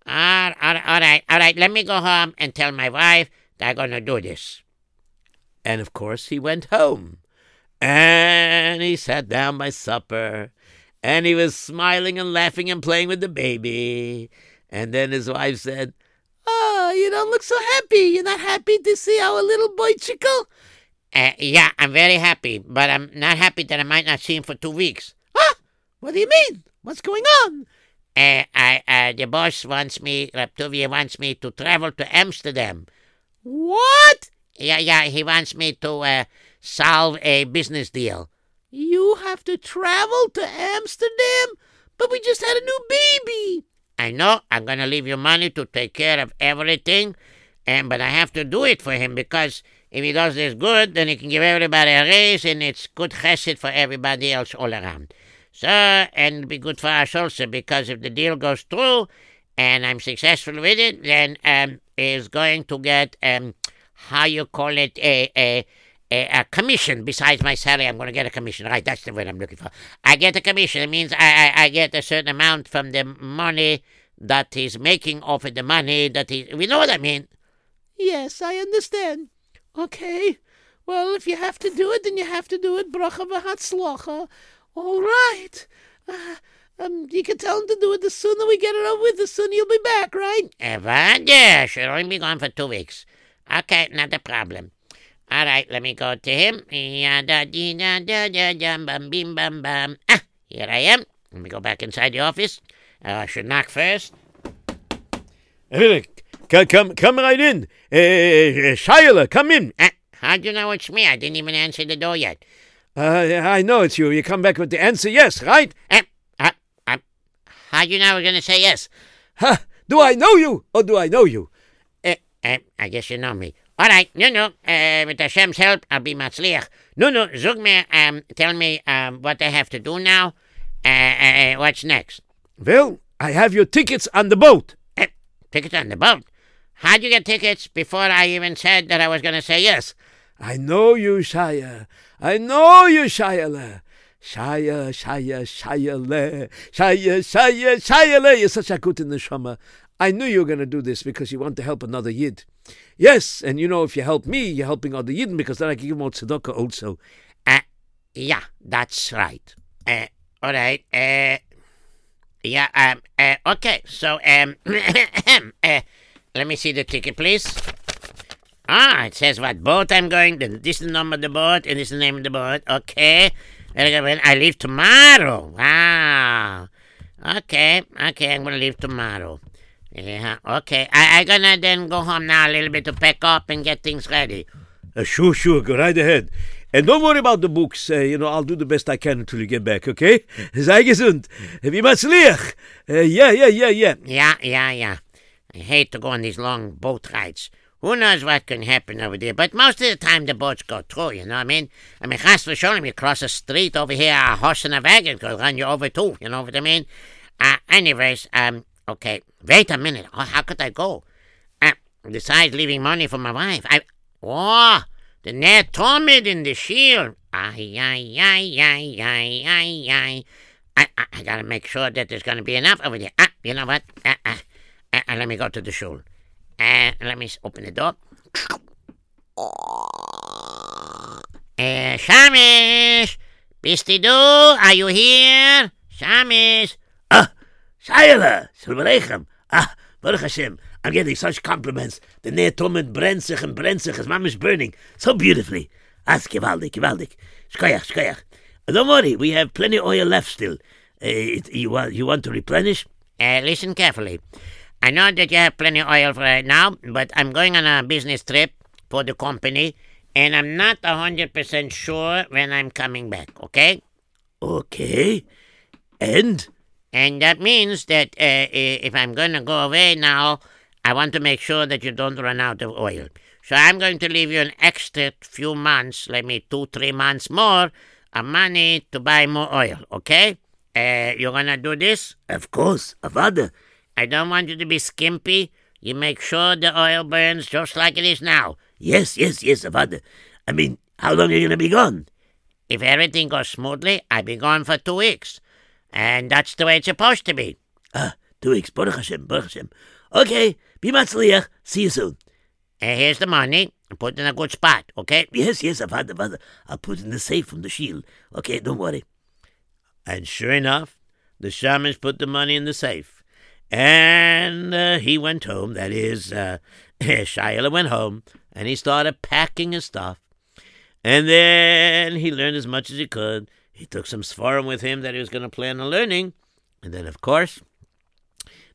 All, all, all right, all right. Let me go home and tell my wife that I'm going to do this. And of course, he went home. And he sat down by supper. And he was smiling and laughing and playing with the baby. And then his wife said, Oh, you don't look so happy. You're not happy to see our little boy Chico? Uh, yeah, I'm very happy, but I'm not happy that I might not see him for two weeks. Huh? What do you mean? What's going on? Uh, I, uh, the boss wants me, Reb Tuvia wants me to travel to Amsterdam. What? Yeah, yeah, he wants me to uh, solve a business deal. You have to travel to Amsterdam? But we just had a new baby. I know I'm going to leave you money to take care of everything, and but I have to do it for him because if he does this good, then he can give everybody a raise, and it's good chesed for everybody else all around. So, and be good for us also because if the deal goes through and I'm successful with it, then um, is going to get um, how you call it a a a, a commission besides my salary. I'm going to get a commission. Right, that's the word I'm looking for. I get a commission. It means I, I, I get a certain amount from the money that he's making off of the money that he. We know what I mean. Yes, I understand. Okay. Well, if you have to do it, then you have to do it. Bracha v'hatzlacha. All right. Uh, um, you can tell him to do it. The sooner we get it over with, the sooner you'll be back, right? Evander should only be gone for two weeks. Okay, not a problem. All right, let me go to him. Ah, here I am. Let me go back inside the office. Uh, I should knock first. Eric, come, come, come right in. Uh, come in. Ah, how'd you know it's me? I didn't even answer the door yet. Uh, I know it's you. You come back with the answer yes, right? Uh, uh, uh, how'd you know was going to say yes? Huh? Do I know you or do I know you? Uh, uh, I guess you know me. All right, no, no. Uh, with Hashem's help, I'll be matzliach. No, no, zug me, um, tell me um, what I have to do now. Uh, uh, uh, what's next? Well, I have your tickets on the boat. Uh, tickets on the boat. How'd you get tickets before I even said that I was going to say yes? I know you, Shia. I know you, Shia. Shia, Shia, Shia, Shia, Shia, Shia. You're such a good in the neshama. I knew you were going to do this because you want to help another yid. Yes, and you know, if you help me, you're helping other yidden because then I can give more tzedakah also. Uh, yeah, that's right. Uh, all right. Uh, yeah. Um. Uh, okay. So um. uh, let me see the ticket, please. Ah, it says what boat I'm going. To. This is the number of the boat, and this is the name of the boat. Okay. I leave tomorrow. Wow. Okay. Okay. I'm gonna leave tomorrow. Yeah. Okay. I I gonna then go home now a little bit to pack up and get things ready. Uh, sure, sure. Go right ahead. And don't worry about the books. Uh, you know, I'll do the best I can until you get back, okay? Sei gesund. Wie matzliach. Uh, yeah, yeah, yeah, yeah. Yeah, yeah, yeah. I hate to go on these long boat rides. Who knows what can happen over there? But most of the time the boats go through, you know what I mean? I mean, Chas v'sholem, you cross a street over here, a horse and a wagon could run you over too, you know what I mean? Uh, anyways, um, okay, wait a minute. Oh, how could I go? Uh, besides leaving money for my wife, I... Oh, the Ner Tamid in the shul. Ay, ay, ay, ay, ay, ay, ay. I, I, I gotta make sure that there's gonna be enough over there. Ah, you know what? Uh, uh, uh, uh, let me go to the shul. Uh, let me open the door. Uh, Shamish! Bist du? Are you here? Shamish! Ah, Shayla! Shalom Ah, Baruch Hashem. I'm getting such compliments. The Ner Tamid brennt sich and brennt sich. His mom is burning so beautifully. That's gewaldig, gewaldig. Shkoyach, shkoyach. Don't worry, we have plenty of oil left still. Uh, it, you, want, you want to replenish? Uh, listen carefully. I know that you have plenty of oil for right now, but I'm going on a business trip for the company, and I'm not a 100% sure when I'm coming back, okay? Okay. And? And that means that uh, if I'm going to go away now, I want to make sure that you don't run out of oil. So I'm going to leave you an extra few months, let me two, three months more, of money to buy more oil, okay? Uh, you're gonna do this? Of course, Avada. I don't want you to be skimpy. You make sure the oil burns just like it is now. Yes, yes, yes, Avada. I mean, how long are you gonna be gone? If everything goes smoothly, I'll be gone for two weeks. And that's the way it's supposed to be. Ah, two weeks. Baruch Hashem, Baruch Hashem. Okay, be matzliach. See you soon. And here's the money. Put it in a good spot, okay? Yes, yes, I've had the Avada. I'll put it in the safe from the shul. Okay, don't worry. And sure enough, the shamish put the money in the safe. And uh, he went home. That is, uh, Shiloh went home and he started packing his stuff. And then he learned as much as he could. He took some svarim with him that he was going to plan on learning. And then, of course,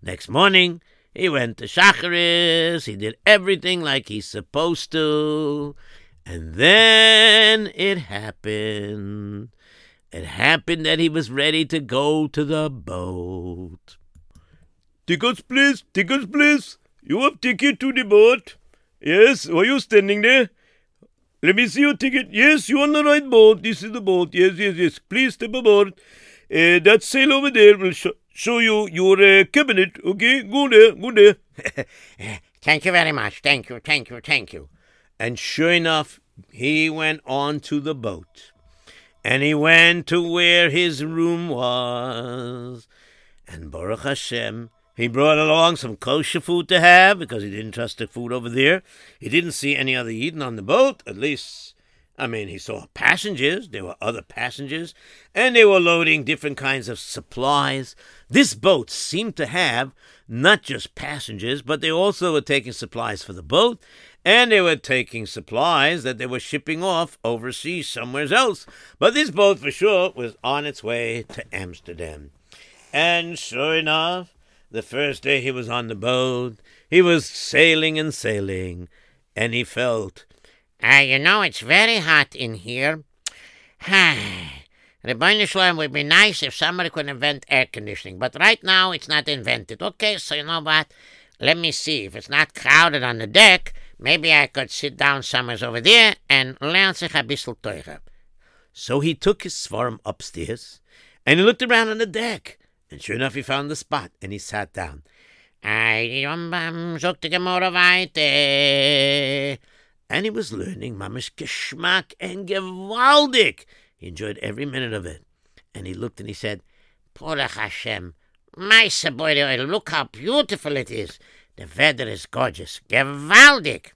next morning, he went to Shacharis. He did everything like he's supposed to. And then it happened. It happened that he was ready to go to the boat. Tickets, please. Tickets, please. You have ticket to the boat. Yes, were you standing there? Let me see your ticket. Yes, you're on the right boat. This is the boat. Yes, yes, yes. Please step aboard. Uh, that sail over there will sh- show you your uh, cabinet. Okay, go there, go there. Thank you very much. Thank you, thank you, thank you. And sure enough, he went on to the boat. And he went to where his room was. And Baruch Hashem, he brought along some kosher food to have because he didn't trust the food over there. He didn't see any other eating on the boat, at least. I mean, he saw passengers. There were other passengers, and they were loading different kinds of supplies. This boat seemed to have not just passengers, but they also were taking supplies for the boat, and they were taking supplies that they were shipping off overseas somewhere else. But this boat, for sure, was on its way to Amsterdam. And sure enough, the first day he was on the boat, he was sailing and sailing, and he felt Ah, you know, it's very hot in here. Ribono Shel Olam would be nice if somebody could invent air conditioning, but right now it's not invented. Okay, so you know what? Let me see. If it's not crowded on the deck, maybe I could sit down somewhere over there and learn sich a bissl Teure. So he took his svarim upstairs, and he looked around on the deck, and sure enough he found the spot, and he sat down. Die um, Gemorre. Eh? And he was learning mamish geschmack and gewaldig. He enjoyed every minute of it. And he looked and he said, Baruch Hashem, my boy, look how beautiful it is. The weather is gorgeous. Gewaldig.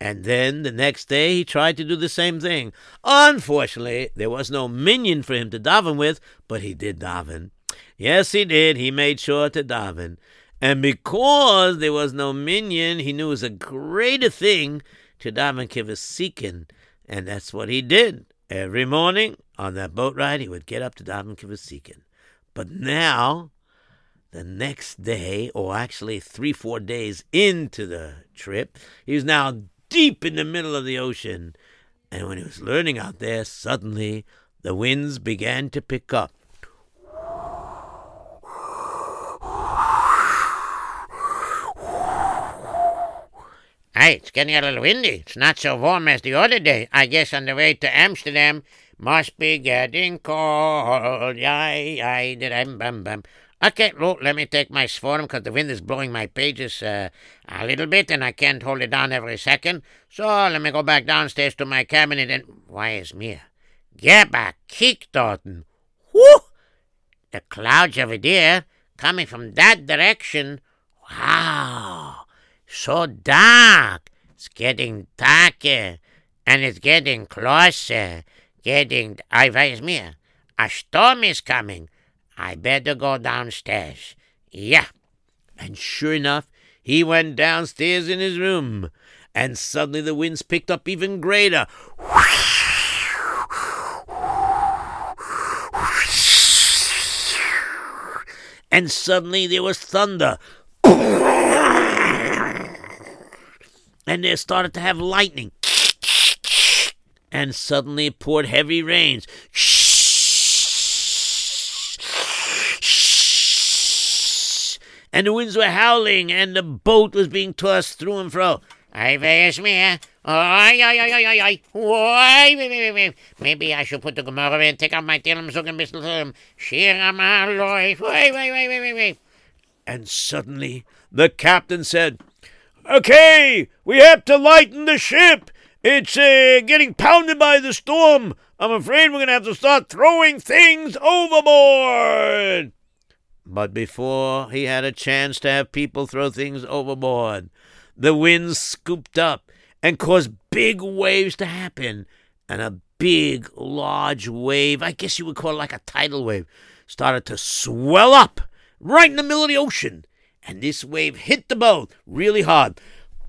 And then the next day he tried to do the same thing. Unfortunately, there was no minyan for him to daven with, but he did daven. Yes, he did. He made sure to daven. And because there was no minyan, he knew it was a greater thing to daven kivasikin. And that's what he did. Every morning on that boat ride, he would get up to daven kivasikin. But now, the next day, or actually three, four days into the trip, he was now deep in the middle of the ocean. And when he was learning out there, suddenly the winds began to pick up. Hey, it's getting a little windy. It's not so warm as the other day. I guess on the way to Amsterdam must be getting cold. Yay, yay, bam, bam, bam. Okay, look, let me take my swarm because the wind is blowing my pages uh, a little bit and I can't hold it down every second. So let me go back downstairs to my cabinet and. Why is mir? Gib a kick dorten. Whoo! The clouds over there coming from that direction. Wow! So dark. It's getting darker and it's getting closer. Getting. I weiß mir. A storm is coming. I better go downstairs. Yeah. And sure enough, he went downstairs in his room, and suddenly the winds picked up even greater. And suddenly there was thunder. And there started to have lightning. And suddenly it poured heavy rains. and the winds were howling, and the boat was being tossed through and fro. Oi, oi, oi, oi, oi, oi. Oi, wait, wait, wait. Maybe I should put the Gemara and take out my can listen to them. Shir Amaloi. Wait, wait, wait, wait, wait. And suddenly the captain said, Okay, we have to lighten the ship. It's uh, getting pounded by the storm. I'm afraid we're going to have to start throwing things overboard. But before he had a chance to have people throw things overboard, the wind scooped up and caused big waves to happen. And a big, large wave, I guess you would call it like a tidal wave, started to swell up right in the middle of the ocean. And this wave hit the boat really hard.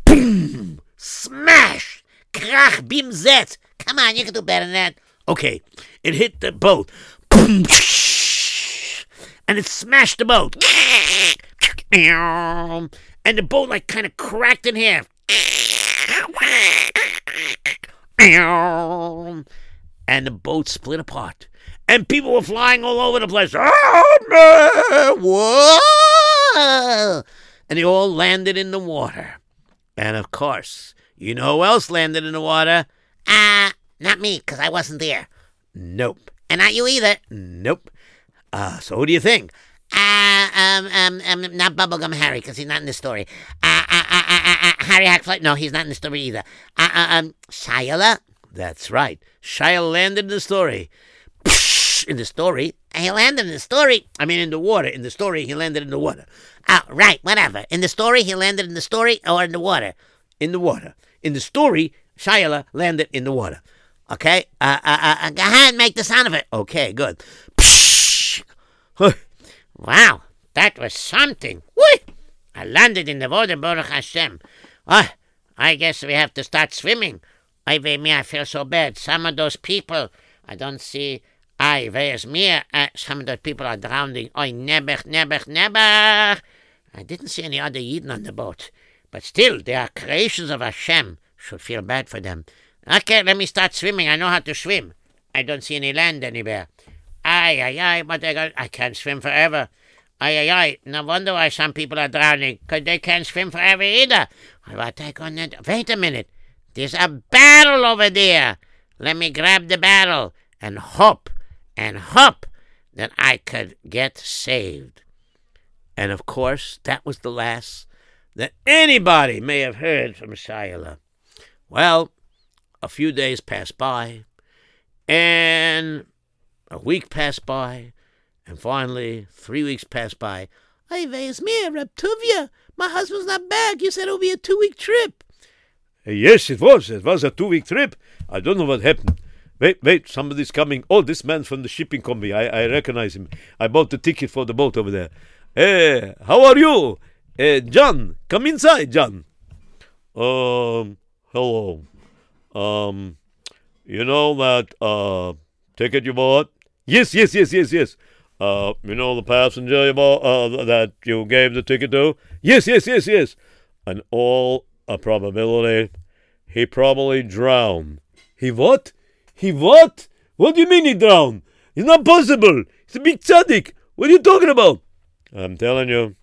Boom! Smash! Krach! Bim zet! Come on, you can do better than that. Okay, it hit the boat. Boom! and it smashed the boat. And the boat like kind of cracked in half. And the boat split apart. And people were flying all over the place. Oh, And they all landed in the water. And of course, you know who else landed in the water? Uh, not me, because I wasn't there. Nope. And not you either. Nope. Uh, so who do you think? Uh, um, um, um, not Bubblegum Harry, because he's not in the story. Uh, uh, uh, uh, uh, uh Harry Hackfly, no, he's not in the story either. Uh, uh, um, Shia That's right. Shia landed in the story. Psh, in the story. He landed in the story. I mean, in the water. In the story, he landed in the water. Oh, right, whatever. In the story, he landed in the story or in the water? In the water. In the story, Shia landed in the water. Okay? Uh, uh, uh, uh, go ahead and make the sound of it. Okay, good. wow, that was something. Whee! I landed in the water, Baruch Hashem. Oh, I guess we have to start swimming. I me, I feel so bad. Some of those people, I don't see. I, me? Uh, some of those people are drowning. Oi, nebech, nebech, nebech. I didn't see any other Yidden on the boat. But still, they are creations of Hashem. Should feel bad for them. Okay, let me start swimming. I know how to swim. I don't see any land anywhere. Ay, ay, ay, but I, got, I can't swim forever. Ay, ay, ay. No wonder why some people are drowning, 'cause they can't swim forever either. What I gonna? Wait a minute. There's a barrel over there. Let me grab the barrel and hope and hope that I could get saved. And of course, that was the last that anybody may have heard from Shiloh. Well, a few days passed by, and a week passed by, and finally three weeks passed by. Hey, where's me, Reb Tuvia? My husband's not back. You said it'll be a two-week trip. Yes, it was. It was a two week trip. I don't know what happened. Wait, wait, somebody's coming. Oh, this man from the shipping company. I, I recognize him. I bought the ticket for the boat over there. Hey, how are you? Uh, John, come inside, John. Um, hello. Um, you know that uh ticket you bought? Yes, yes, yes, yes, yes. Uh, you know the passenger you bought, uh, that you gave the ticket to? Yes, yes, yes, yes. And all a probability, he probably drowned. He what? He what? What do you mean he drowned? It's not possible. It's a big tzaddik. What are you talking about? I'm telling you.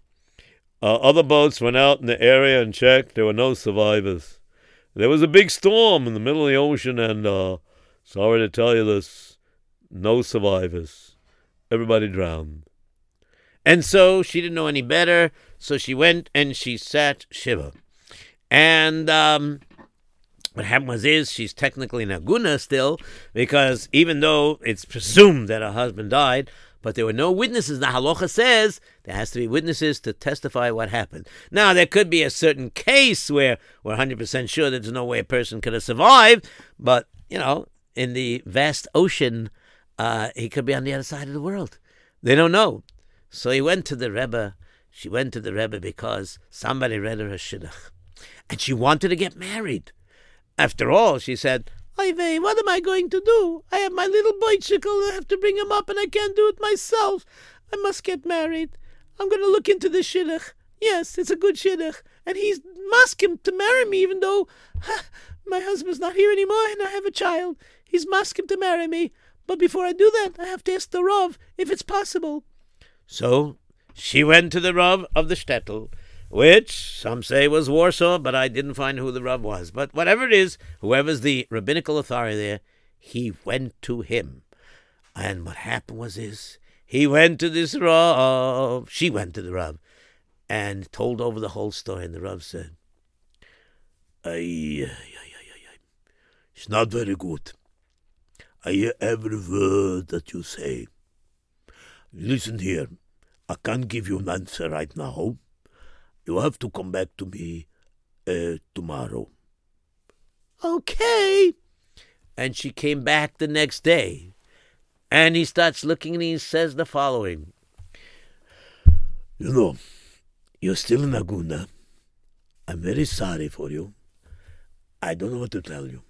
Uh, other boats went out in the area and checked. There were no survivors. There was a big storm in the middle of the ocean, and uh, sorry to tell you this, no survivors. Everybody drowned. And so she didn't know any better, so she went and she sat Shiva. And um, what happened was is she's technically Naguna still, because even though it's presumed that her husband died, but there were no witnesses. The halacha says there has to be witnesses to testify what happened. Now there could be a certain case where we're 100% sure there's no way a person could have survived, but you know, in the vast ocean, uh, he could be on the other side of the world. They don't know. So he went to the Rebbe. She went to the Rebbe because somebody read her a shidduch, and she wanted to get married. After all, she said, Ay vey, what am I going to do? I have my little bicycle. I have to bring him up, and I can't do it myself. I must get married. I'm going to look into the shidduch. Yes, it's a good shidduch, and he's masking to marry me, even though my husband's not here anymore, and I have a child. He's masking to marry me. But before I do that, I have to ask the Rav if it's possible. So she went to the Rav of the shtetl, which some say was Warsaw, but I didn't find who the Rav was. But whatever it is, whoever's the rabbinical authority there, he went to him. And what happened was this. He went to this Rav. She went to the Rav and told over the whole story. And the Rav said, ay, ay, ay. It's not very good. I hear every word that you say. Listen here. I can't give you an answer right now. You have to come back to me uh, tomorrow. Okay. And she came back the next day. And he starts looking at me and he says the following You know, you're still in Aguna. I'm very sorry for you. I don't know what to tell you.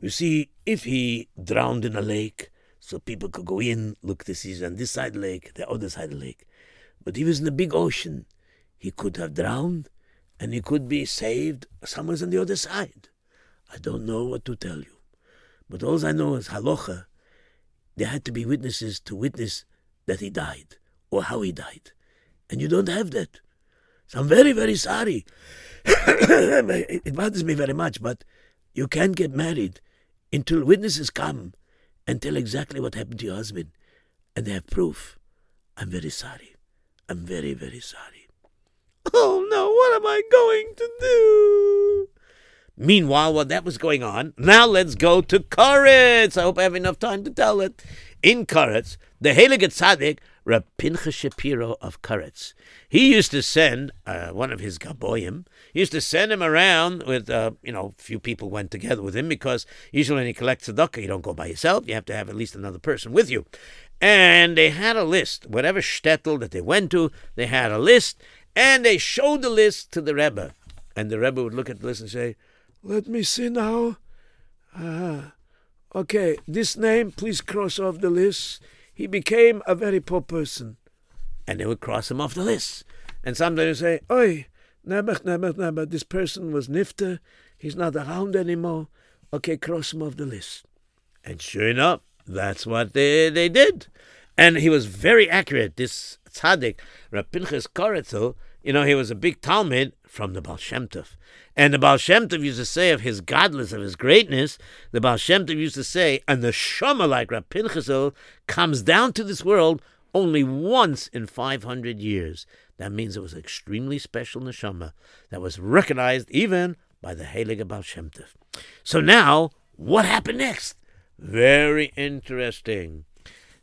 You see, if he drowned in a lake, so people could go in, look to see on this side of the lake, the other side of the lake. But he was in the big ocean. He could have drowned, and he could be saved somewhere on the other side. I don't know what to tell you. But all I know is halacha. There had to be witnesses to witness that he died or how he died. And you don't have that. So I'm very, very sorry. it bothers me very much, but you can't get married until witnesses come and tell exactly what happened to your husband and they have proof. I'm very sorry. I'm very, very sorry. Oh no, what am I going to do? Meanwhile, while that was going on, now let's go to Koretz. I hope I have enough time to tell it. In Koretz, the Heilige Tzaddik, Reb Pinchas Shapiro of Koretz, he used to send uh, one of his gaboyim. He used to send him around with, uh, you know, a few people went together with him because usually when you collect tzedakah, you don't go by yourself. You have to have at least another person with you. And they had a list. Whatever shtetl that they went to, they had a list, and they showed the list to the Rebbe. And the Rebbe would look at the list and say, Let me see now. Ah, okay, this name, please cross off the list. He became a very poor person. and they would cross him off the list. And sometimes say, Oi, Nebuch, Nebuch, Nebuch, this person was nifter. He's not around anymore. Okay, cross him off the list. And sure enough, that's what they, they did. And he was very accurate. This tzaddik, Rab Pinchas Koretzel, you know, he was a big talmid from the Baal Shem Tov. And the Baal Shem Tov used to say of his godless, of his greatness, the Baal Shem Tov used to say, and the Shema like Rab Pinchasel comes down to this world only once in 500 years. That means it was extremely special neshama that was recognized even by the Heilige Baal Shem Tov. So now, what happened next? Very interesting.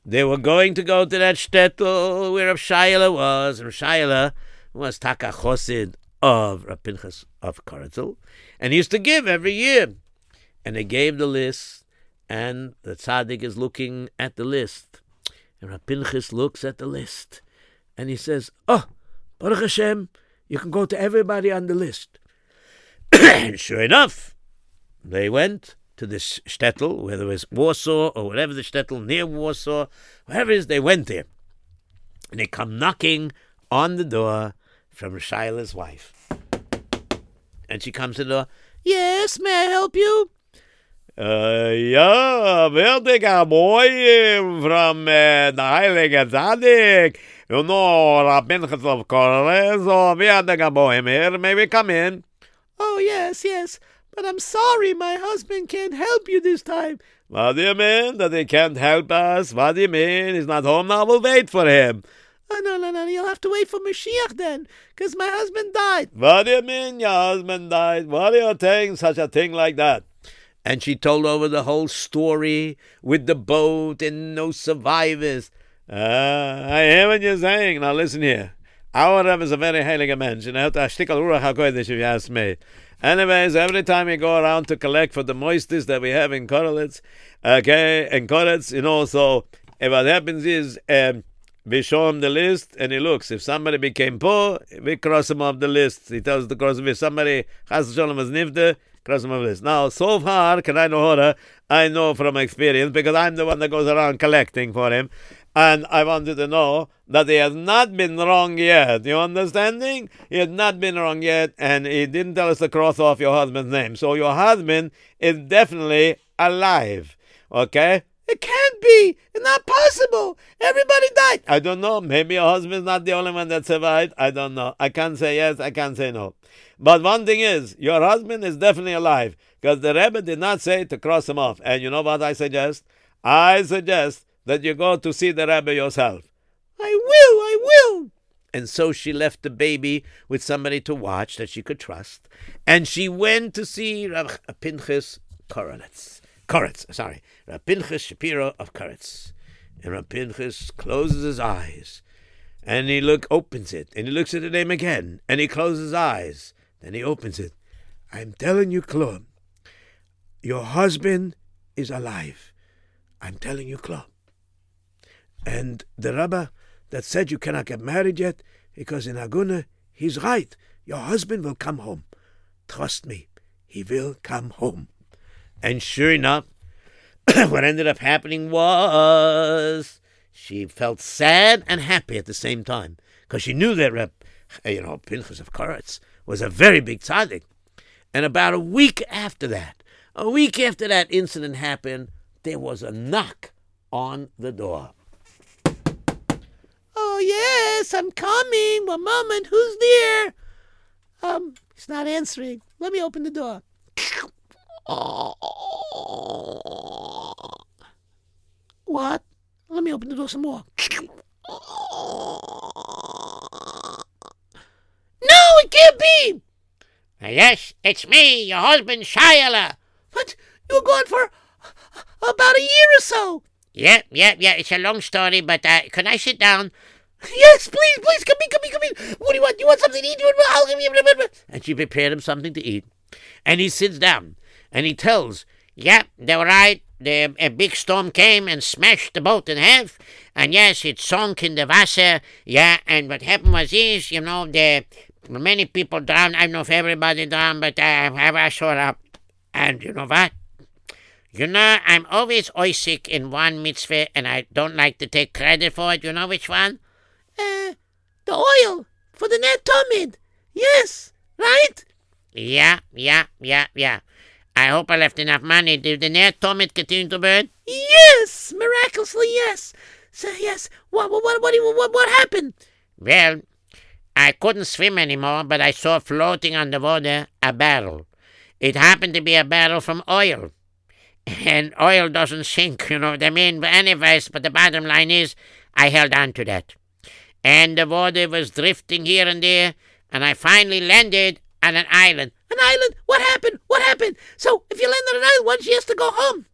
They were going to go to that shtetl where Rav was, and Rav was Taka Chosid of Rav of Koretzel, and he used to give every year. And they gave the list, and the tzaddik is looking at the list. And Rav looks at the list, and he says, Oh, Baruch Hashem, you can go to everybody on the list. and sure enough, they went to this shtetl, whether it was Warsaw or whatever the shtetl near Warsaw, wherever it is, they went there. And they come knocking on the door from Shaila's wife. And she comes to the door. Yes, may I help you? Uh, ja, werdiger boy from uh, the Heilige Tzaddik. You know, Reb Pinchas of Koretz, or werdiger boy here. May we come in? Oh, yes, yes. But I'm sorry my husband can't help you this time. What do you mean that he can't help us? What do you mean? He's not home now. We'll wait for him. Oh, no, no, no. You'll have to wait for Mashiach then, because my husband died. What do you mean your husband died? What are you saying such a thing like that? And she told over the whole story with the boat and no survivors. Uh, I hear what you're saying. Now listen here. Our Rebbe is a very heilige mensch, and er hat a shtickle Ruach HaKodesh, if you ask me. Anyways, every time we go around to collect for the moisties that we have in Korelitz, okay, in Korelitz, you know, so what happens is, um, we show him the list and he looks. If somebody became poor, we cross him off the list. He tells the cross if somebody has Shalom was nifte, cross him off the list. Now, so far, can I know horror? I know from experience because I'm the one that goes around collecting for him. And I wanted to know that he has not been wrong yet. You understanding? He has not been wrong yet, and he didn't tell us to cross off your husband's name. So your husband is definitely alive. Okay? It can't be. It's not possible. Everybody died. I don't know. Maybe your husband's not the only one that survived. I don't know. I can't say yes. I can't say no. But one thing is, your husband is definitely alive because the Rebbe did not say to cross him off. And you know what I suggest? I suggest that you go to see the Rebbe yourself. I will. I will. And so she left the baby with somebody to watch that she could trust, and she went to see Rav Pinchas Koronitz. Koretz, sorry, Rav Pinchas Shapiro of Koretz. And Rav Pinchas closes his eyes, and he look opens it, and he looks at the name again, and he closes his eyes. Then he opens it. I'm telling you, Claude, your husband is alive. I'm telling you, Claude. And the rabbi that said you cannot get married yet because in Aguna, he's right. Your husband will come home. Trust me, he will come home. And sure enough, what ended up happening was she felt sad and happy at the same time because she knew that Reb, you know, Pinchas of Koretz was a very big tzaddik. And about a week after that, a week after that incident happened, there was a knock on the door. Oh, yes, I'm coming. One moment. Who's there? Um, he's not answering. Let me open the door. What? Let me open the door some more. No, it can't be. Yes, it's me, your husband, Shayla. But you were gone for about a year or so. Yep, yep, yeah. It's a long story, but uh, can I sit down? Yes, please, please, come in, come in, come in. What do you want? Do you want something to eat? I'll give you. And she prepared him something to eat. And he sits down and he tells, Yep, they were right. The, a big storm came and smashed the boat in half. And yes, it sunk in the Wasser. Yeah, and what happened was this, you know, the many people drowned. I don't know if everybody drowned, but uh, I saw up. And you know what? You know, I'm always oisik in one mitzvah, and I don't like to take credit for it. You know which one? Uh, the oil for the net. Yes, right? Yeah, yeah, yeah, yeah. I hope I left enough money. Did the Tamid continue to burn? Yes, miraculously, yes. So, yes, what, what, what, what, what happened? Well, I couldn't swim anymore, but I saw floating on the water a barrel. It happened to be a barrel from oil. And oil doesn't sink, you know what I mean? Anyways, but the bottom line is, I held on to that. And the water was drifting here and there, and I finally landed on an island. An island? What happened? What happened? So, if you land on an island once, you have to go home.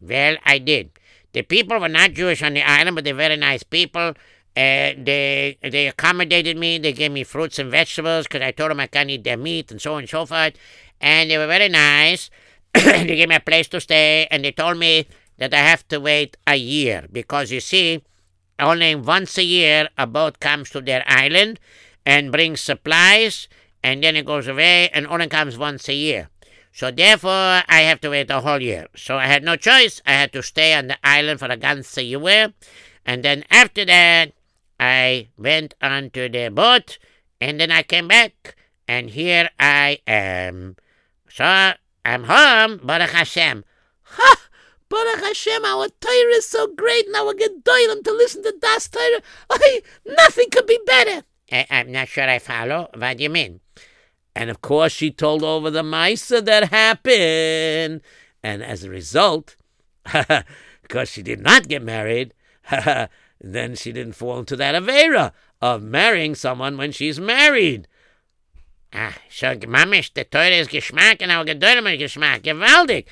Well, I did. The people were not Jewish on the island, but they're very nice people. Uh, they they accommodated me. They gave me fruits and vegetables because I told them I can't eat their meat and so on and so forth. And they were very nice. they gave me a place to stay, and they told me that I have to wait a year because you see, only once a year a boat comes to their island and brings supplies, and then it goes away, and only comes once a year. So therefore, I have to wait a whole year. So I had no choice. I had to stay on the island for a ganze year, and then after that, I went onto the boat, and then I came back, and here I am. So I'm home, Baruch Hashem. Ha! Baruch Hashem, our Torah is so great, and our Gedolim to listen to Das Torah. I, nothing could be better. I, I'm not sure I follow. What do you mean? And of course, she told over the Misa that happened. And as a result, because she did not get married, then she didn't fall into that Avera of marrying someone when she's married. Ah, so mamish, the Torah is Geschmack and our Gedolim is Geschmack. Gewaldig.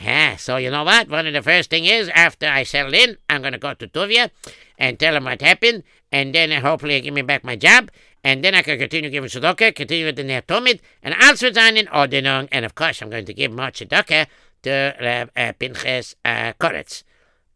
Yeah, so you know what? One of the first thing is, after I settle in, I'm going to go to Tuvia and tell him what happened, and then hopefully he give me back my job, and then I can continue giving tzedakah, continue with the Ner Tamid, and also sein in Ordnung, and of course I'm going to give more tzedakah to uh, uh, Pinchas uh, Koretz.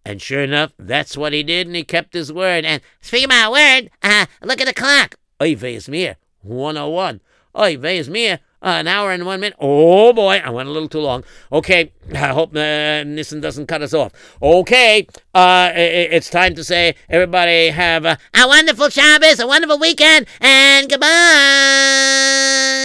And sure enough, that's what he did, and he kept his word. And speaking of my word, uh, look at the clock. Oy mir, 101. Oy vey's mir, uh, an hour and one minute. Oh boy, I went a little too long. Okay, I hope uh, Nissen doesn't cut us off. Okay, uh, it's time to say everybody have a, a wonderful Shabbos, a wonderful weekend, and goodbye.